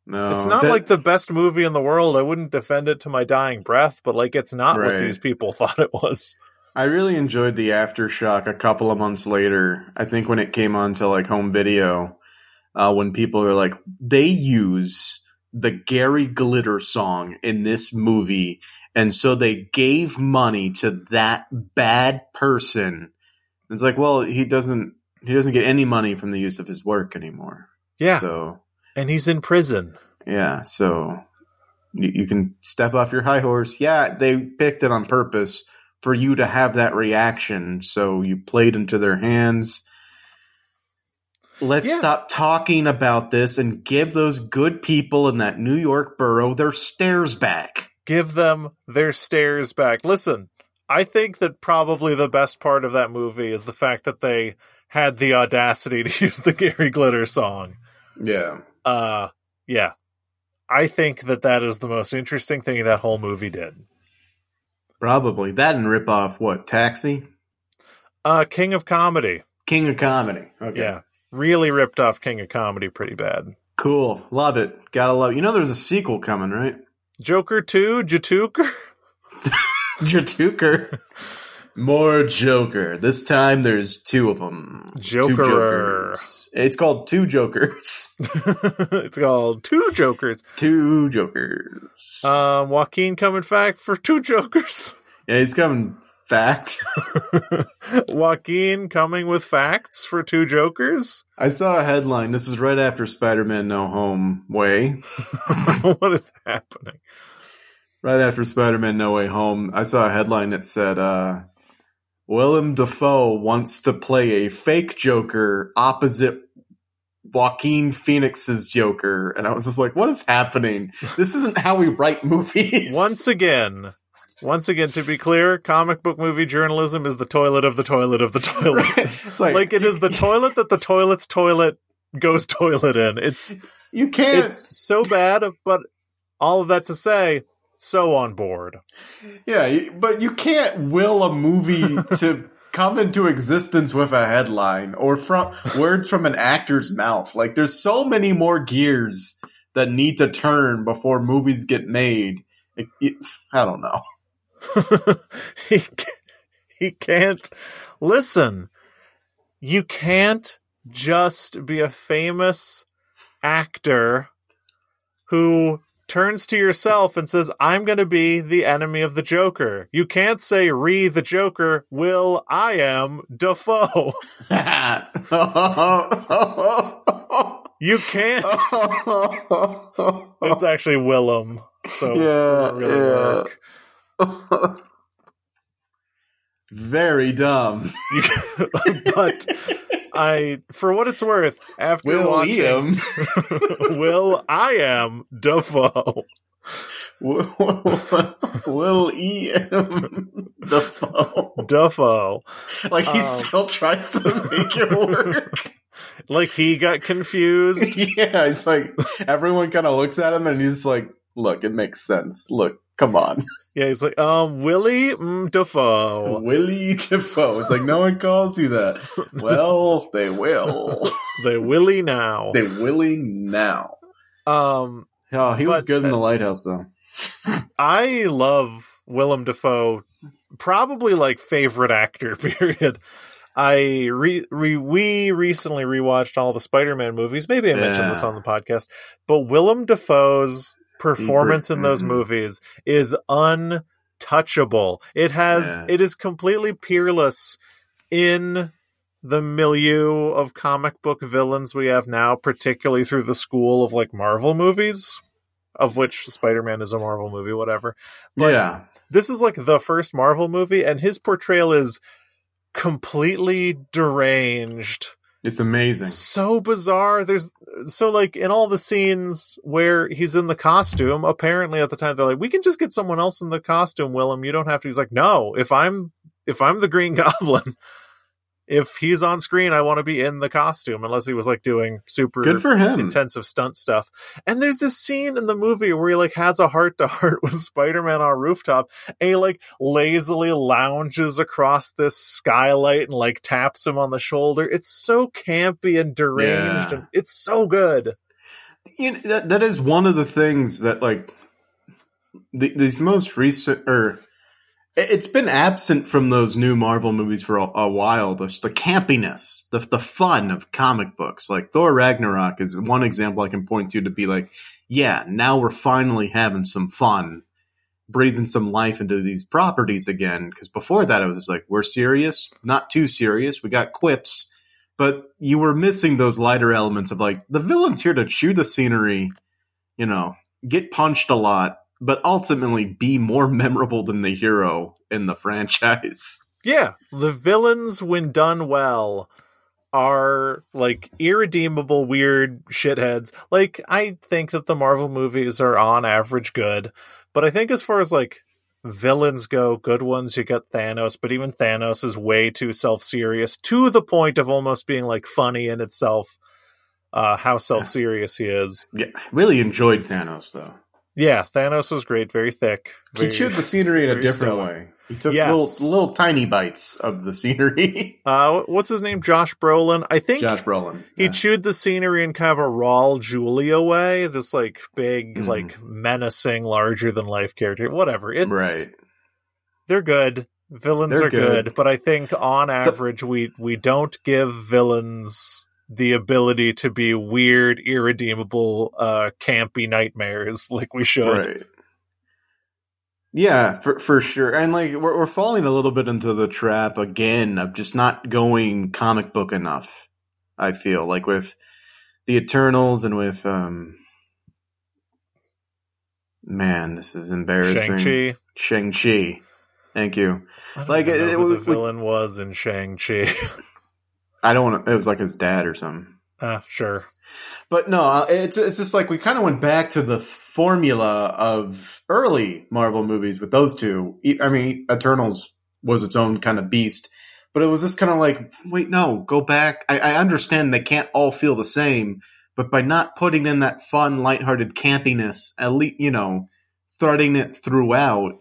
No. It's not That- like the best movie in the world. I wouldn't defend it to my dying breath, but like, it's not what these people thought it was. I really enjoyed the aftershock a couple of months later. I think when it came on to like home video, uh, when people are like, they use the Gary Glitter song in this movie, and so they gave money to that bad person. It's like, well, he doesn't he doesn't get any money from the use of his work anymore. Yeah, So and he's in prison. yeah, so you, you can step off your high horse. Yeah, they picked it on purpose for you to have that reaction, so you played into their hands. Let's Yeah. stop talking about this and give those good people in that New York borough their stairs back. Give them their stares back. Listen, I think that probably the best part of that movie is the fact that they had the audacity to use the Gary Glitter song. Yeah. Uh, yeah. I think that that is the most interesting thing that whole movie did. Probably. That and rip off what? Taxi? Uh, King of Comedy. King of Comedy. Okay. Yeah. Really ripped off King of Comedy pretty bad. Cool. Love it. Gotta love it. You know there's a sequel coming, right? Joker 2, Jatuker? Joker. More Joker. This time there's two of them. Two Jokers. It's called Two Jokers. it's called Two Jokers. two Jokers. Um, Joaquin coming back for Two Jokers. yeah, he's coming fact. Joaquin coming with facts for Two Jokers. I saw a headline. This is right after Spider Man No Home Way. what is happening? Right after Spider Man No Way Home, I saw a headline that said, uh, Willem Dafoe wants to play a fake Joker opposite Joaquin Phoenix's Joker. And I was just like, what is happening? This isn't how we write movies. Once again, once again, to be clear, comic book movie journalism is the toilet of the toilet of the toilet. it's like, like it is the toilet that the toilet's toilet goes toilet in. It's you can't. it's so bad, but all of that to say, so on board. Yeah, but you can't will a movie to come into existence with a headline or from words from an actor's mouth. Like there's so many more gears that need to turn before movies get made. It- it- I don't know. he he can't listen. You can't just be a famous actor who turns to yourself and says, "I'm going to be the enemy of the Joker." You can't say, "Re the Joker." Will I am Dafoe. You can't. It's actually Willem, so it Yeah, doesn't really yeah. work. Very dumb. But I, for what it's worth, after Will watching. Will I am Dafoe. Will E.M. Dafoe. Dafoe. Like he Um, still tries to make it work. Like he got confused. yeah, it's like everyone kind of looks at him and he's like, "Look, it makes sense. Look, come on, Yeah, he's like, um, Willie mm, Dafoe. Willie Dafoe." It's like no one calls you that. Well, they will. They Willie now. they willie now. Um, Oh, he was good in the lighthouse though. I love Willem Dafoe. probably like favorite actor period. I re, re we recently rewatched all the Spider-Man movies. Maybe I mentioned this on the podcast, but Willem Dafoe's performance in those Mhm. movies is untouchable. It has Yeah. it is completely peerless in the milieu of comic book villains we have now, particularly through the school of like Marvel movies, of which Spider-Man is a Marvel movie, whatever. But yeah, this is like the first Marvel movie, and his portrayal is completely deranged. It's amazing. So bizarre. There's so like in all the scenes where he's in the costume, apparently at the time they're like, we can just get someone else in the costume, Willem. You don't have to. He's like, no, if I'm if I'm the Green Goblin, if he's on screen, I want to be in the costume, unless he was like doing super Good for him. intensive stunt stuff. And there's this scene in the movie where he like has a heart to heart with Spider-Man on a rooftop and he like lazily lounges across this skylight and like taps him on the shoulder. It's so campy and deranged Yeah. and it's so good. you know, that that is one of the things that like the, these most recent or it's been absent from those new Marvel movies for a, a while. The, the campiness, the the fun of comic books, like Thor Ragnarok, is one example I can point to to be like, yeah, now we're finally having some fun, breathing some life into these properties again. Because before that, it was just like we're serious, not too serious. We got quips, but you were missing those lighter elements of like the villain's here to chew the scenery, you know, get punched a lot, but ultimately be more memorable than the hero in the franchise. Yeah, the villains when done well are like irredeemable weird shitheads. Like I think that the Marvel movies are on average good, but I think as far as like villains go, good ones you get Thanos, but even Thanos is way too self-serious to the point of almost being like funny in itself. Uh how self-serious he is. Yeah, really enjoyed Thanos though. Yeah, Thanos was great, very thick. He chewed the scenery in a different stellar. way. He took Yes. little little tiny bites of the scenery. Uh what's his name? Josh Brolin. I think Josh Brolin. He Yeah. chewed the scenery in kind of a Raul Julia way. This like big, Mhm. like menacing, larger than life character. Whatever. It's right. They're good. Villains They're are good. good. but I think on average we we don't give villains the ability to be weird, irredeemable, uh, campy nightmares like we should. Right. Yeah, for for sure. And like we're we're falling a little bit into the trap again of just not going comic book enough. I feel like with the Eternals and with um man, this is embarrassing. Shang Chi. Shang-Chi. Thank you. Like know it- who it- the villain was in Shang Chi. I don't want to it was like his dad or something. uh, sure. But no, uh, it's it's just like we kind of went back to the formula of early Marvel movies with those two. I mean, Eternals was its own kind of beast, but it was just kind of like, wait, no, go back. I, I understand they can't all feel the same, but by not putting in that fun, lighthearted campiness, at least you know, threading it throughout,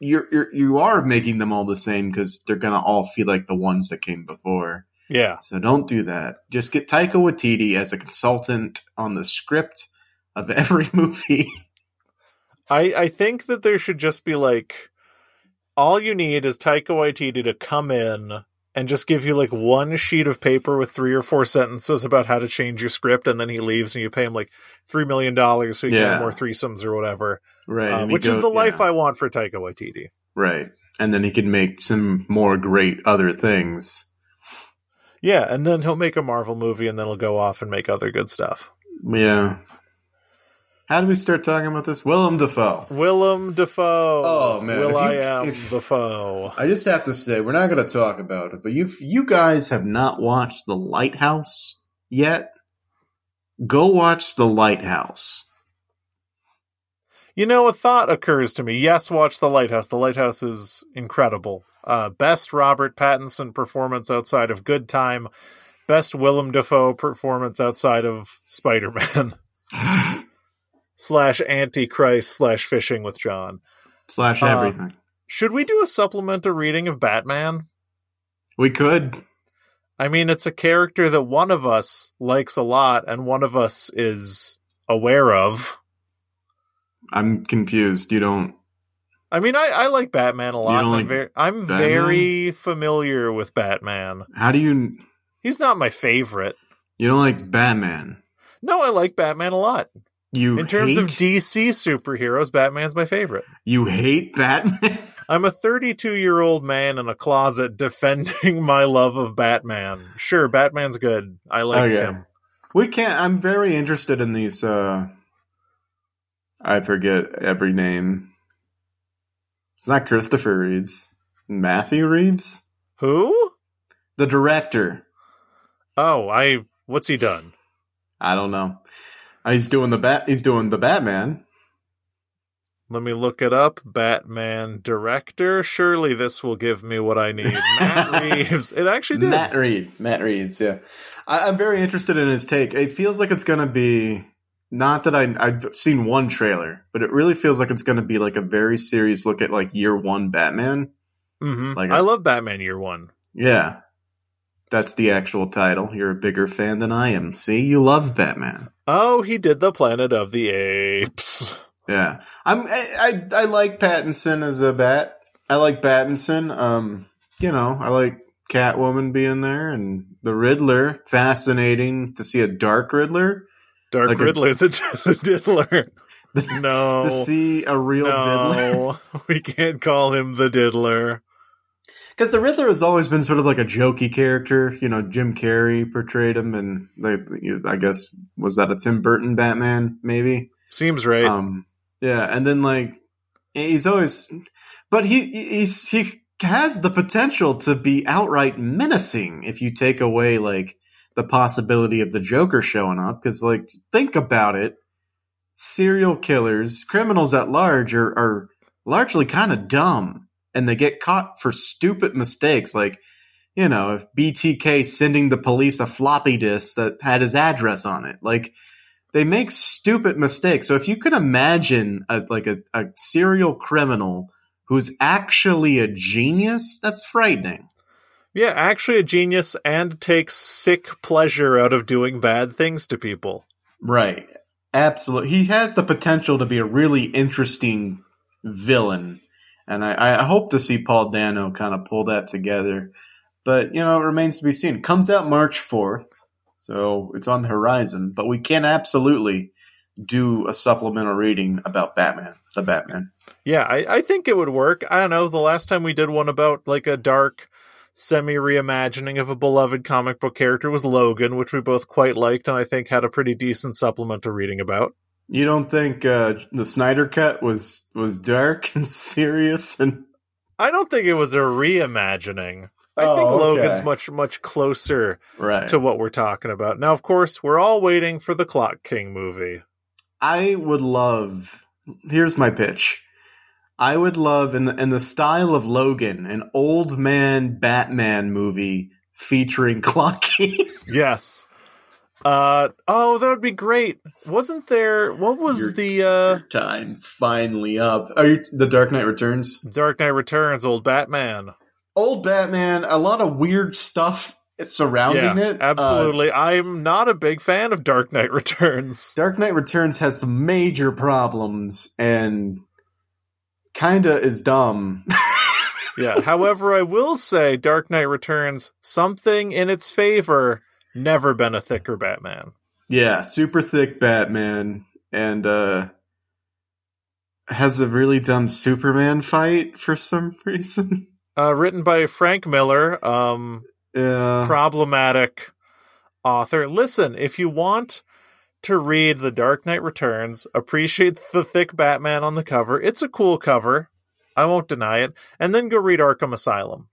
you're, you're you are making them all the same because they're gonna all feel like the ones that came before. Yeah. So don't do that. Just get Taika Waititi as a consultant on the script of every movie. I I think that there should just be like all you need is Taika Waititi to come in and just give you like one sheet of paper with three or four sentences about how to change your script, and then he leaves, and you pay him like three million dollars so you can Yeah. have more threesomes or whatever. right. Uh, which is the life yeah, I want for Taika Waititi. Right. And then he can make some more great other things. Yeah, and then he'll make a Marvel movie, and then he'll go off and make other good stuff. Yeah. How do we start talking about this? Willem Dafoe. Willem Dafoe. Oh, man, Will I am if- Dafoe. I just have to say, we're not going to talk about it, but you you guys have not watched The Lighthouse yet, go watch The Lighthouse. You know, a thought occurs to me. Yes, watch The Lighthouse. The Lighthouse is incredible. Uh, best Robert Pattinson performance outside of Good Time. Best Willem Dafoe performance outside of Spider Man. slash Antichrist slash Fishing with John. Slash Uh, everything. Should we do a supplemental reading of Batman? we could. I mean, it's a character that one of us likes a lot and one of us is aware of. I'm confused. You don't. I mean, I, I like Batman a lot. I'm, like very, I'm very familiar with Batman. How do you He's not my favorite. you don't like Batman? No, I like Batman a lot. You In terms hate, of DC superheroes, Batman's my favorite. you hate Batman. I'm a 32 year old man in a closet defending my love of Batman. Sure, Batman's good. I like Okay. him. we can't. I'm very interested in these. uh I forget every name. It's not Christopher Reeves. Matthew Reeves, Who? the director. Oh, I. What's he done? I don't know. Uh, He's doing the bat. He's doing the Batman. Let me look it up. Batman director. Surely this will give me what I need. Matt Reeves. It actually did. Matt Reeves. Matt Reeves. Yeah, I, I'm very interested in his take. It feels like it's going to be not that I, I've seen one trailer, but it really feels like it's going to be like a very serious look at like year one Batman. hmm like I a- love Batman Year One. Yeah, that's the actual title. You're a bigger fan than I am. See, you love Batman. Oh, he did the Planet of the Apes. Yeah, I'm. I, I I like Pattinson as a bat. I like Pattinson. Um, you know, I like Catwoman being there and the Riddler. Fascinating to see a dark Riddler. Dark Like a- the, the Diddler. No, To see a real Diddler. no, we can't call him the Diddler. Because the Riddler has always been sort of like a jokey character. You know, Jim Carrey portrayed him, and like, you- I guess was that a Tim Burton Batman? Maybe. Seems right. Um, yeah, and then like he's always, but he he's he has the potential to be outright menacing if you take away like the possibility of the Joker showing up. Because like think about it, serial killers, criminals at large are are largely kind of dumb, and they get caught for stupid mistakes like. You know, if BTK sending the police a floppy disk that had his address on it, like they make stupid mistakes. So if you could imagine a, like a, a serial criminal who's actually a genius, that's frightening. Yeah, actually a genius and takes sick pleasure out of doing bad things to people. Right. Absolutely. He has the potential to be a really interesting villain. And I, I hope to see Paul Dano kind of pull that together. But, you know, it remains to be seen. Comes out March 4th, so it's on the horizon. But we can absolutely do a supplemental reading about Batman, the Batman. Yeah, I, I think it would work. I don't know. The last time we did one about like a dark semi reimagining of a beloved comic book character was Logan, which we both quite liked and I think had a pretty decent supplemental reading about. You don't think uh, the Snyder cut was was dark and serious and I don't think it was a reimagining. I Oh, think okay. Logan's much, much closer right? to what we're talking about. Now, of course, we're all waiting for the Clock King movie. I would love. Here's my pitch. I would love in the in the style of Logan, an old man Batman movie featuring Clocky. Yes. Uh oh, that would be great. Wasn't there what was Your- the uh Time's finally up. Are you the Dark Knight Returns? Dark Knight Returns old Batman? Old Batman. A lot of weird stuff surrounding yeah, it. Uh, absolutely. I'm not a big fan of Dark Knight Returns. Dark Knight Returns has some major problems and kinda is dumb. yeah. However, I will say Dark Knight Returns something in its favor. Never been a thicker Batman. Yeah, super thick Batman and uh has a really dumb Superman fight for some reason. Uh, written by Frank Miller. Um, Yeah. problematic author. Listen, if you want to read The Dark Knight Returns, appreciate the thick Batman on the cover. It's a cool cover. I won't deny it. And then go read Arkham Asylum.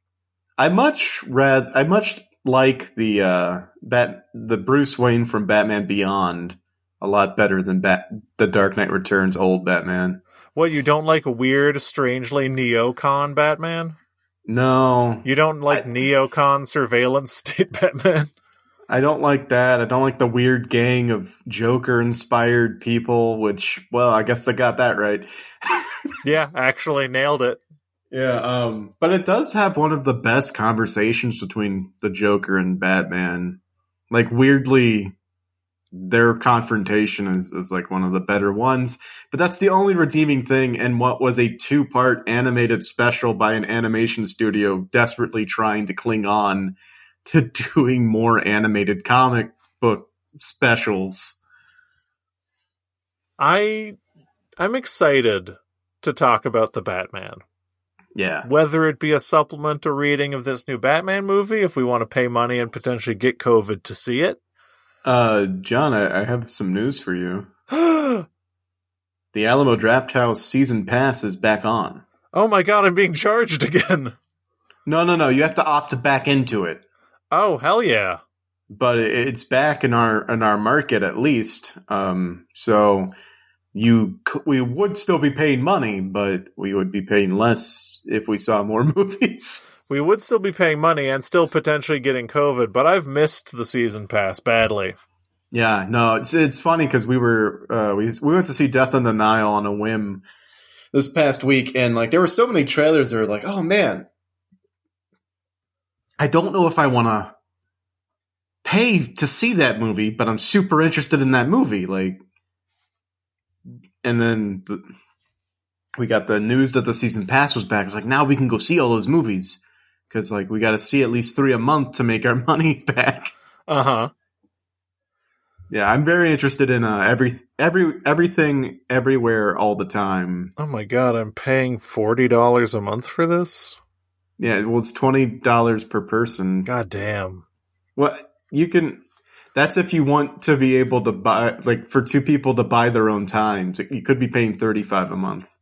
I much rather I much like the uh Bat the Bruce Wayne from Batman Beyond a lot better than Bat the Dark Knight Returns old Batman. What, you don't like weird, strangely neocon Batman? No. You don't like I- neocon surveillance state Batman? I don't like that. I don't like the weird gang of Joker inspired people, which well, I guess they got that right. yeah, actually nailed it. Yeah, um, but it does have one of the best conversations between the Joker and Batman. Like weirdly their confrontation is, is like one of the better ones. But that's the only redeeming thing in what was a two part animated special by an animation studio desperately trying to cling on to doing more animated comic book specials. I I'm excited to talk about the Batman. Yeah. Whether it be a supplemental reading of this new Batman movie, if we want to pay money and potentially get COVID to see it. Uh, John, I, I have some news for you. The Alamo Draft House season pass is back on. Oh my god, I'm being charged again. No, no, no. You have to opt back into it. Oh, hell yeah. but it's back in our in our market at least. Um, so you we would still be paying money, but we would be paying less if we saw more movies. We would still be paying money and still potentially getting COVID, but I've missed the season pass badly. yeah, no, it's it's funny because we were uh, we we went to see Death on the Nile on a whim this past week, and like there were so many trailers that were like, oh man, I don't know if I want to pay to see that movie, but I'm super interested in that movie. Like, and then the, we got the news that the season pass was back. It's like now we can go see all those movies because like we got to see at least three a month to make our money back. Uh huh. Yeah, I'm very interested in uh, every every everything everywhere all the time. Oh my god, I'm paying $40 a month for this? Yeah, well, it's twenty dollars per person. God damn. Well, you can. That's if you want to be able to buy, like, for two people to buy their own time. So you could be paying thirty five a month.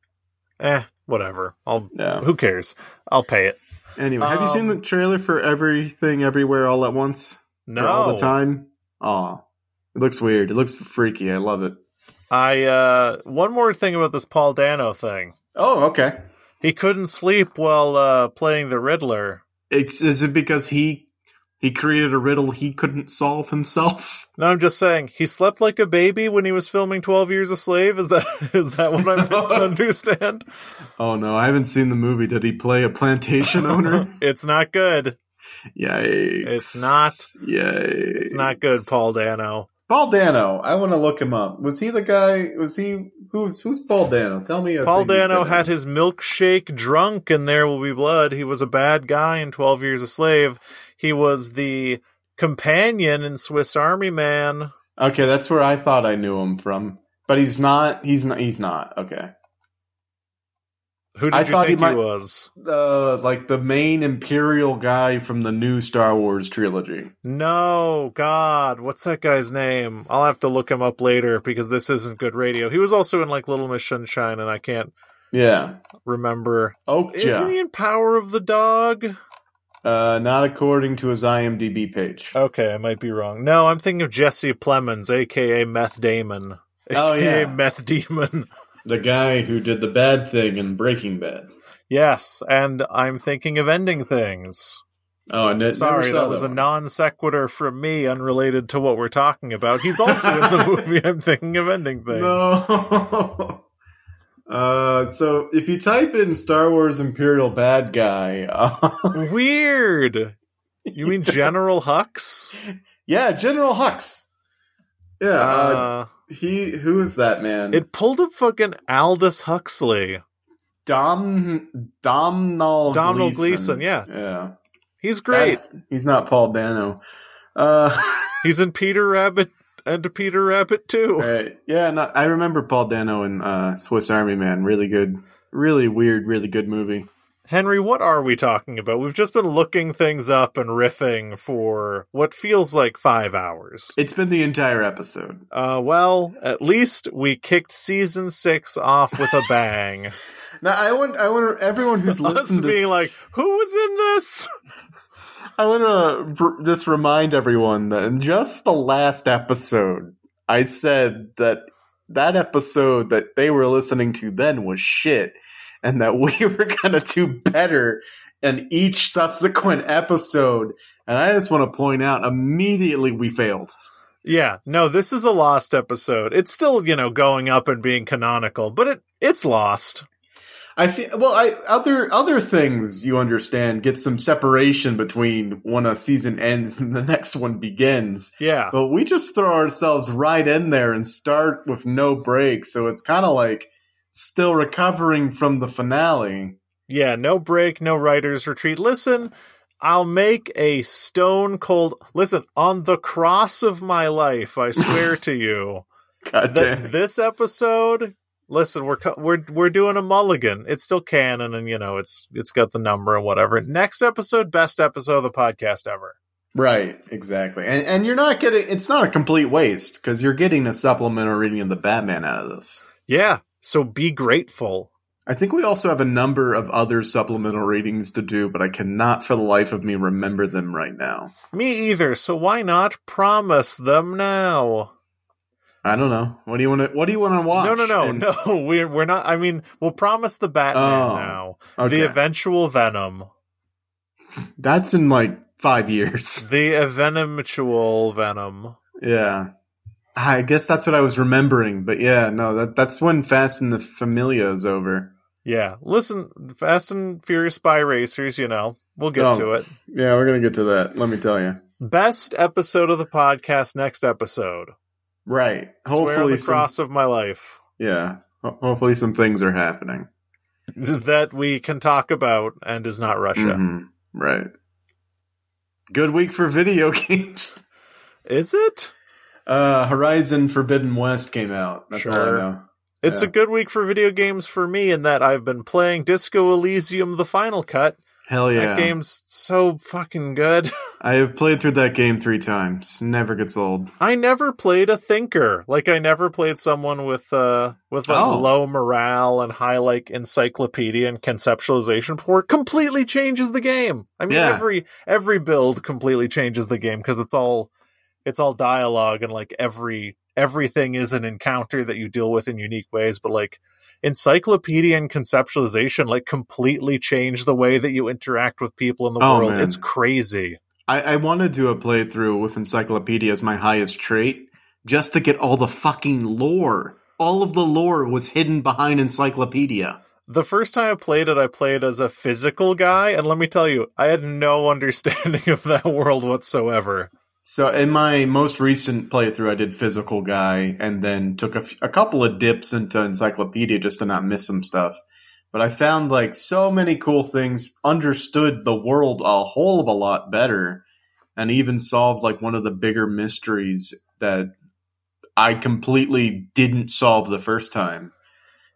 Eh, whatever. I'll. Yeah. Who cares? I'll pay it. Anyway, have you seen the Um, trailer for everything, everywhere, all at once, No. All the time? Oh, it looks weird. It looks freaky. I love it. I uh one more thing about this Paul Dano thing. Oh, okay. He couldn't sleep while uh playing the Riddler. It's is it because he he created a riddle he couldn't solve himself? No, I'm just saying he slept like a baby when he was filming Twelve Years a Slave. Is that is that what I'm meant to understand? Oh no, I haven't seen the movie. Did he play a plantation owner? it's not good. Yikes! It's not- Yikes! It's not good, Paul Dano. Paul Dano. I want to look him up. Was he the guy? Was he who's who's Paul Dano? Tell me. Paul Dano had his milkshake drunk and There Will Be Blood. He was a bad guy in 12 Years a Slave. He was the companion in Swiss Army Man. Okay, that's where I thought I knew him from, but he's not. He's not. He's not. Okay. Who did I you thought he think he, might- was? Uh, like the main Imperial guy from the new Star Wars trilogy. No, God, what's that guy's name? I'll have to look him up later because this isn't good radio. He was also in like Little Miss Sunshine, and I can't Yeah. remember. Okja. Isn't he in Power of the Dog? Uh, not according to his IMDb page. Okay, I might be wrong. No, I'm thinking of Jesse Plemons, aka Meth Damon. Oh, aka yeah. Meth Demon. The guy who did the bad thing in Breaking Bad. Yes, and I'm thinking of ending things. Oh, Sorry, that was a non sequitur from me, unrelated to what we're talking about. He's also in the movie I'm thinking of ending things. No. Uh, so if you type in Star Wars Imperial bad guy, uh, Weird. You mean General Hux? yeah, General Hux. Yeah, uh, Uh, he who is that man? it pulled up fucking Aldous Huxley. Dom Domhnall Domhnall Gleeson. Gleeson, yeah. yeah, He's great. That's- he's not Paul Dano. Uh, He's in Peter Rabbit and Peter Rabbit too. right. Yeah, no, I remember Paul Dano in uh, Swiss Army Man. Really good, really weird, really good movie. Henry, what are we talking about? We've just been looking things up and riffing for what feels like five hours. It's been the entire episode. Uh, well, at least we kicked season six off with a bang. Now I want, I want everyone who's listening to being this, like, who was in this? I want to just remind everyone that in just the last episode, I said that that episode that they were listening to then was shit, and that we were gonna do better in each subsequent episode. And I just want to point out immediately we failed. Yeah, no, this is a lost episode. It's still, you know, going up and being canonical, but it it's lost. I think well. I other other things you understand get some separation between when a season ends and the next one begins. Yeah. But we just throw ourselves right in there and start with no break, so it's kind of like still recovering from the finale. Yeah, no break, no writer's retreat. Listen, I'll make a stone cold. Listen, on the cross of my life, I swear to you, God damn. this episode. Listen, we're we're we're doing a mulligan. It's still canon, and you know it's it's got the number and whatever. Next episode, best episode of the podcast ever. Right, exactly. And and you're not getting it's not a complete waste because you're getting a supplemental reading of the Batman out of this. Yeah, so be grateful. I think we also have a number of other supplemental readings to do, but I cannot for the life of me remember them right now. Me either. So why not promise them now? I don't know. What do you want to what do you want to watch? No, no, no, And- no. We're we're not. I mean, we'll promise the Batman Oh, now. Okay. The eventual Venom. That's in like 5 years. The eventual Venom. yeah. I guess that's what I was remembering, but yeah, no, that that's when Fast and the Familia is over. Yeah. Listen, Fast and Furious Spy Racers. You know, we'll get Oh. to it. Yeah, we're going to get to that. Let me tell you. Best episode of the podcast. Next episode. Right. Hopefully some, cross of my life Yeah. Hopefully some things are happening. that we can talk about and is not Russia. Mhm. Right. Good week for video games. Is it? Uh, Horizon Forbidden West came out. That's all Sure. I know. It's Yeah. a good week for video games for me in that I've been playing Disco Elysium: The Final Cut. Hell yeah. That game's so fucking good. I have played through that game three times. Never gets old. I never played a thinker. Like I never played someone with uh with like Oh. low morale and high like encyclopedia and conceptualization before. Completely changes the game. I mean Yeah. every every build completely changes the game because it's all it's all dialogue and like every everything is an encounter that you deal with in unique ways, but like encyclopedia and conceptualization like completely change the way that you interact with people in the Oh, world. man. It's crazy. I, I want to do a playthrough with Encyclopedia as my highest trait just to get all the fucking lore. All of the lore was hidden behind Encyclopedia. The first time I played it, I played as a physical guy, and let me tell you, I had no understanding of that world whatsoever. So in my most recent playthrough, I did physical guy and then took a, f- a couple of dips into encyclopedia just to not miss some stuff. But I found like so many cool things, understood the world a whole of a lot better, and even solved like one of the bigger mysteries that I completely didn't solve the first time.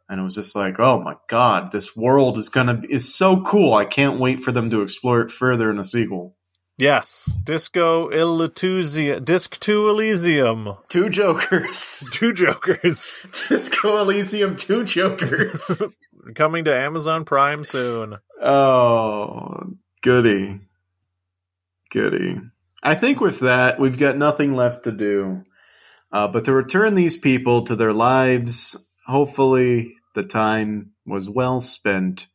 And it was just like, oh my god, this world is gonna be, is so cool. I can't wait for them to explore it further in a sequel. Yes, Disco Elysium, Disc 2 Elysium. Two Jokers. Two Jokers. Disco Elysium Two Jokers. Coming to Amazon Prime soon. oh, goody, goody. I think with that we've got nothing left to do, uh, but to return these people to their lives. Hopefully, the time was well spent,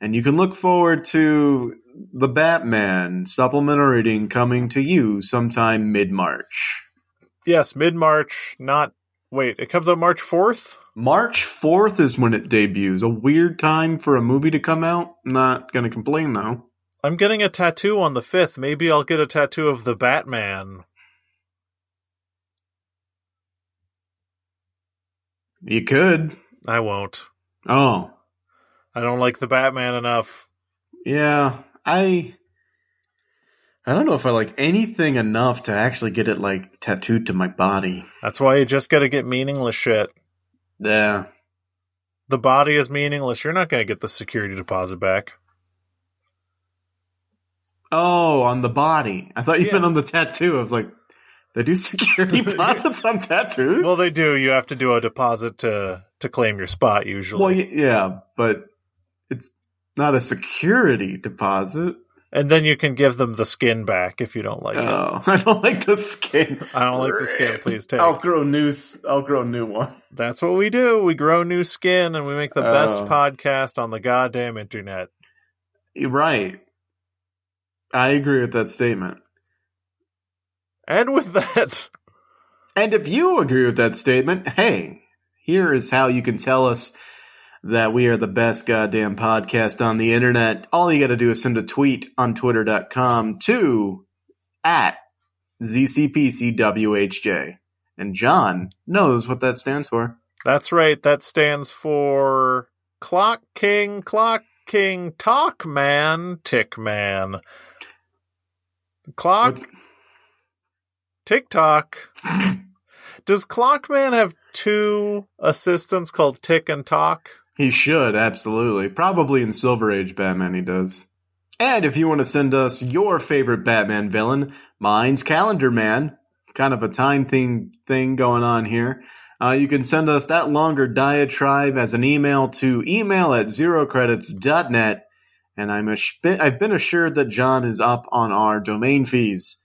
and you can look forward to the Batman supplemental reading coming to you sometime mid March. Yes, mid March, not. Wait, it comes out March 4th? March 4th is when it debuts. A weird time for a movie to come out. Not going to complain though. I'm getting a tattoo on the 5th. Maybe I'll get a tattoo of the Batman. You could. I won't. Oh, I don't like the Batman enough. yeah. I I don't know if I like anything enough to actually get it like tattooed to my body. That's why you just gotta get meaningless shit. Yeah. The body is meaningless. You're not gonna get the security deposit back. Oh, on the body. I thought you Yeah. meant on the tattoo. I was like, they do security deposits on tattoos? Well, they do. You have to do a deposit to to claim your spot usually. Well, yeah, but it's not a security deposit. and then you can give them the skin back if you don't like it. Oh, I don't like the skin. I don't like the skin. Please take. I'll grow new. I'll grow new one. That's what we do. We grow new skin and we make the best Oh. podcast on the goddamn internet. Right. I agree with that statement. And with that, And if you agree with that statement, hey, here is how you can tell us that we are the best goddamn podcast on the internet, all you got to do is send a tweet on twitter.com to at ZCPCWHJ. And John knows what that stands for. That's right. That stands for Clock King, Clock King, Talk Man, Tick Man. Clock, What- TikTok. Does Clockman have two assistants called Tick and Talk? He should, absolutely. Probably in Silver Age Batman he does. And if you want to send us your favorite Batman villain, mine's Calendar Man. Kind of a time thing thing going on here. Uh, you can send us that longer diatribe as an email to email at zerocredits.net. And I'm ass- I've been assured that John is up on our domain fees.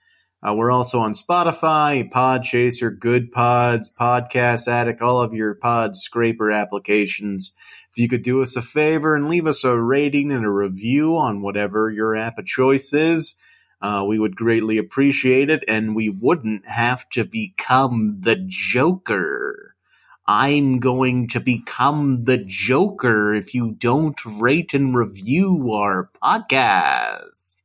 Uh, we're also on Spotify, Podchaser, Good Pods, Podcast Addict, all of your pod scraper applications. If you could do us a favor and leave us a rating and a review on whatever your app of choice is, uh, we would greatly appreciate it, and we wouldn't have to become the Joker. I'm going to become the Joker if you don't rate and review our podcast.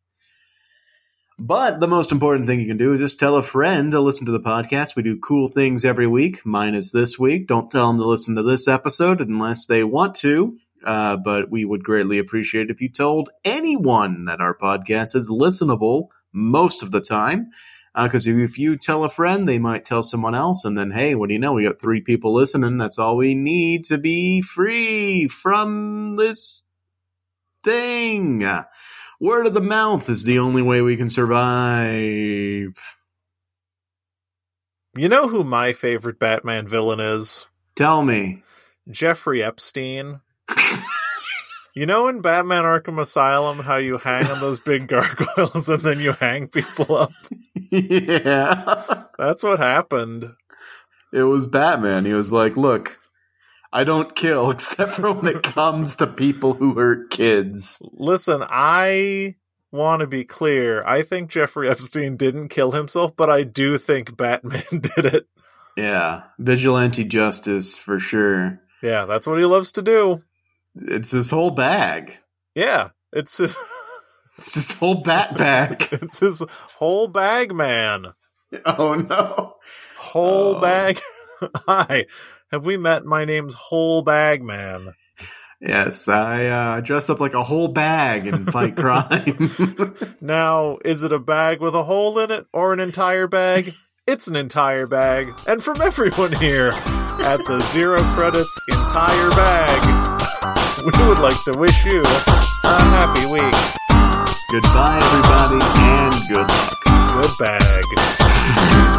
But the most important thing you can do is just tell a friend to listen to the podcast. We do cool things every week. Mine is this week. Don't tell them to listen to this episode unless they want to. Uh, but we would greatly appreciate if you told anyone that our podcast is listenable most of the time. Because if you tell a friend, they might tell someone else, and then hey, what do you know? We got three people listening. That's all we need to be free from this thing. Word of the mouth is the only way we can survive. You know who my favorite Batman villain is? Tell me. Jeffrey Epstein. You know in Batman Arkham Asylum how you hang on those big gargoyles and then you hang people up? yeah. That's what happened. It was Batman. He was like, look, I don't kill except for when it comes to people who hurt kids. Listen, I want to be clear. I think Jeffrey Epstein didn't kill himself, but I do think Batman did it. Yeah. Vigilante justice for sure. Yeah, that's what he loves to do. It's his whole bag. Yeah, it's his, It's his whole bat bag. it's his whole bag, man. oh no. Whole Oh. bag. Hi, have we met? My name's Whole Bag Man. Yes, I uh, dress up like a whole bag and fight crime. Now, is it a bag with a hole in it or an entire bag? It's an entire bag. And from everyone here at the Zero Credits Entire Bag, we would like to wish you a happy week. Goodbye, everybody, and good luck. Good bag.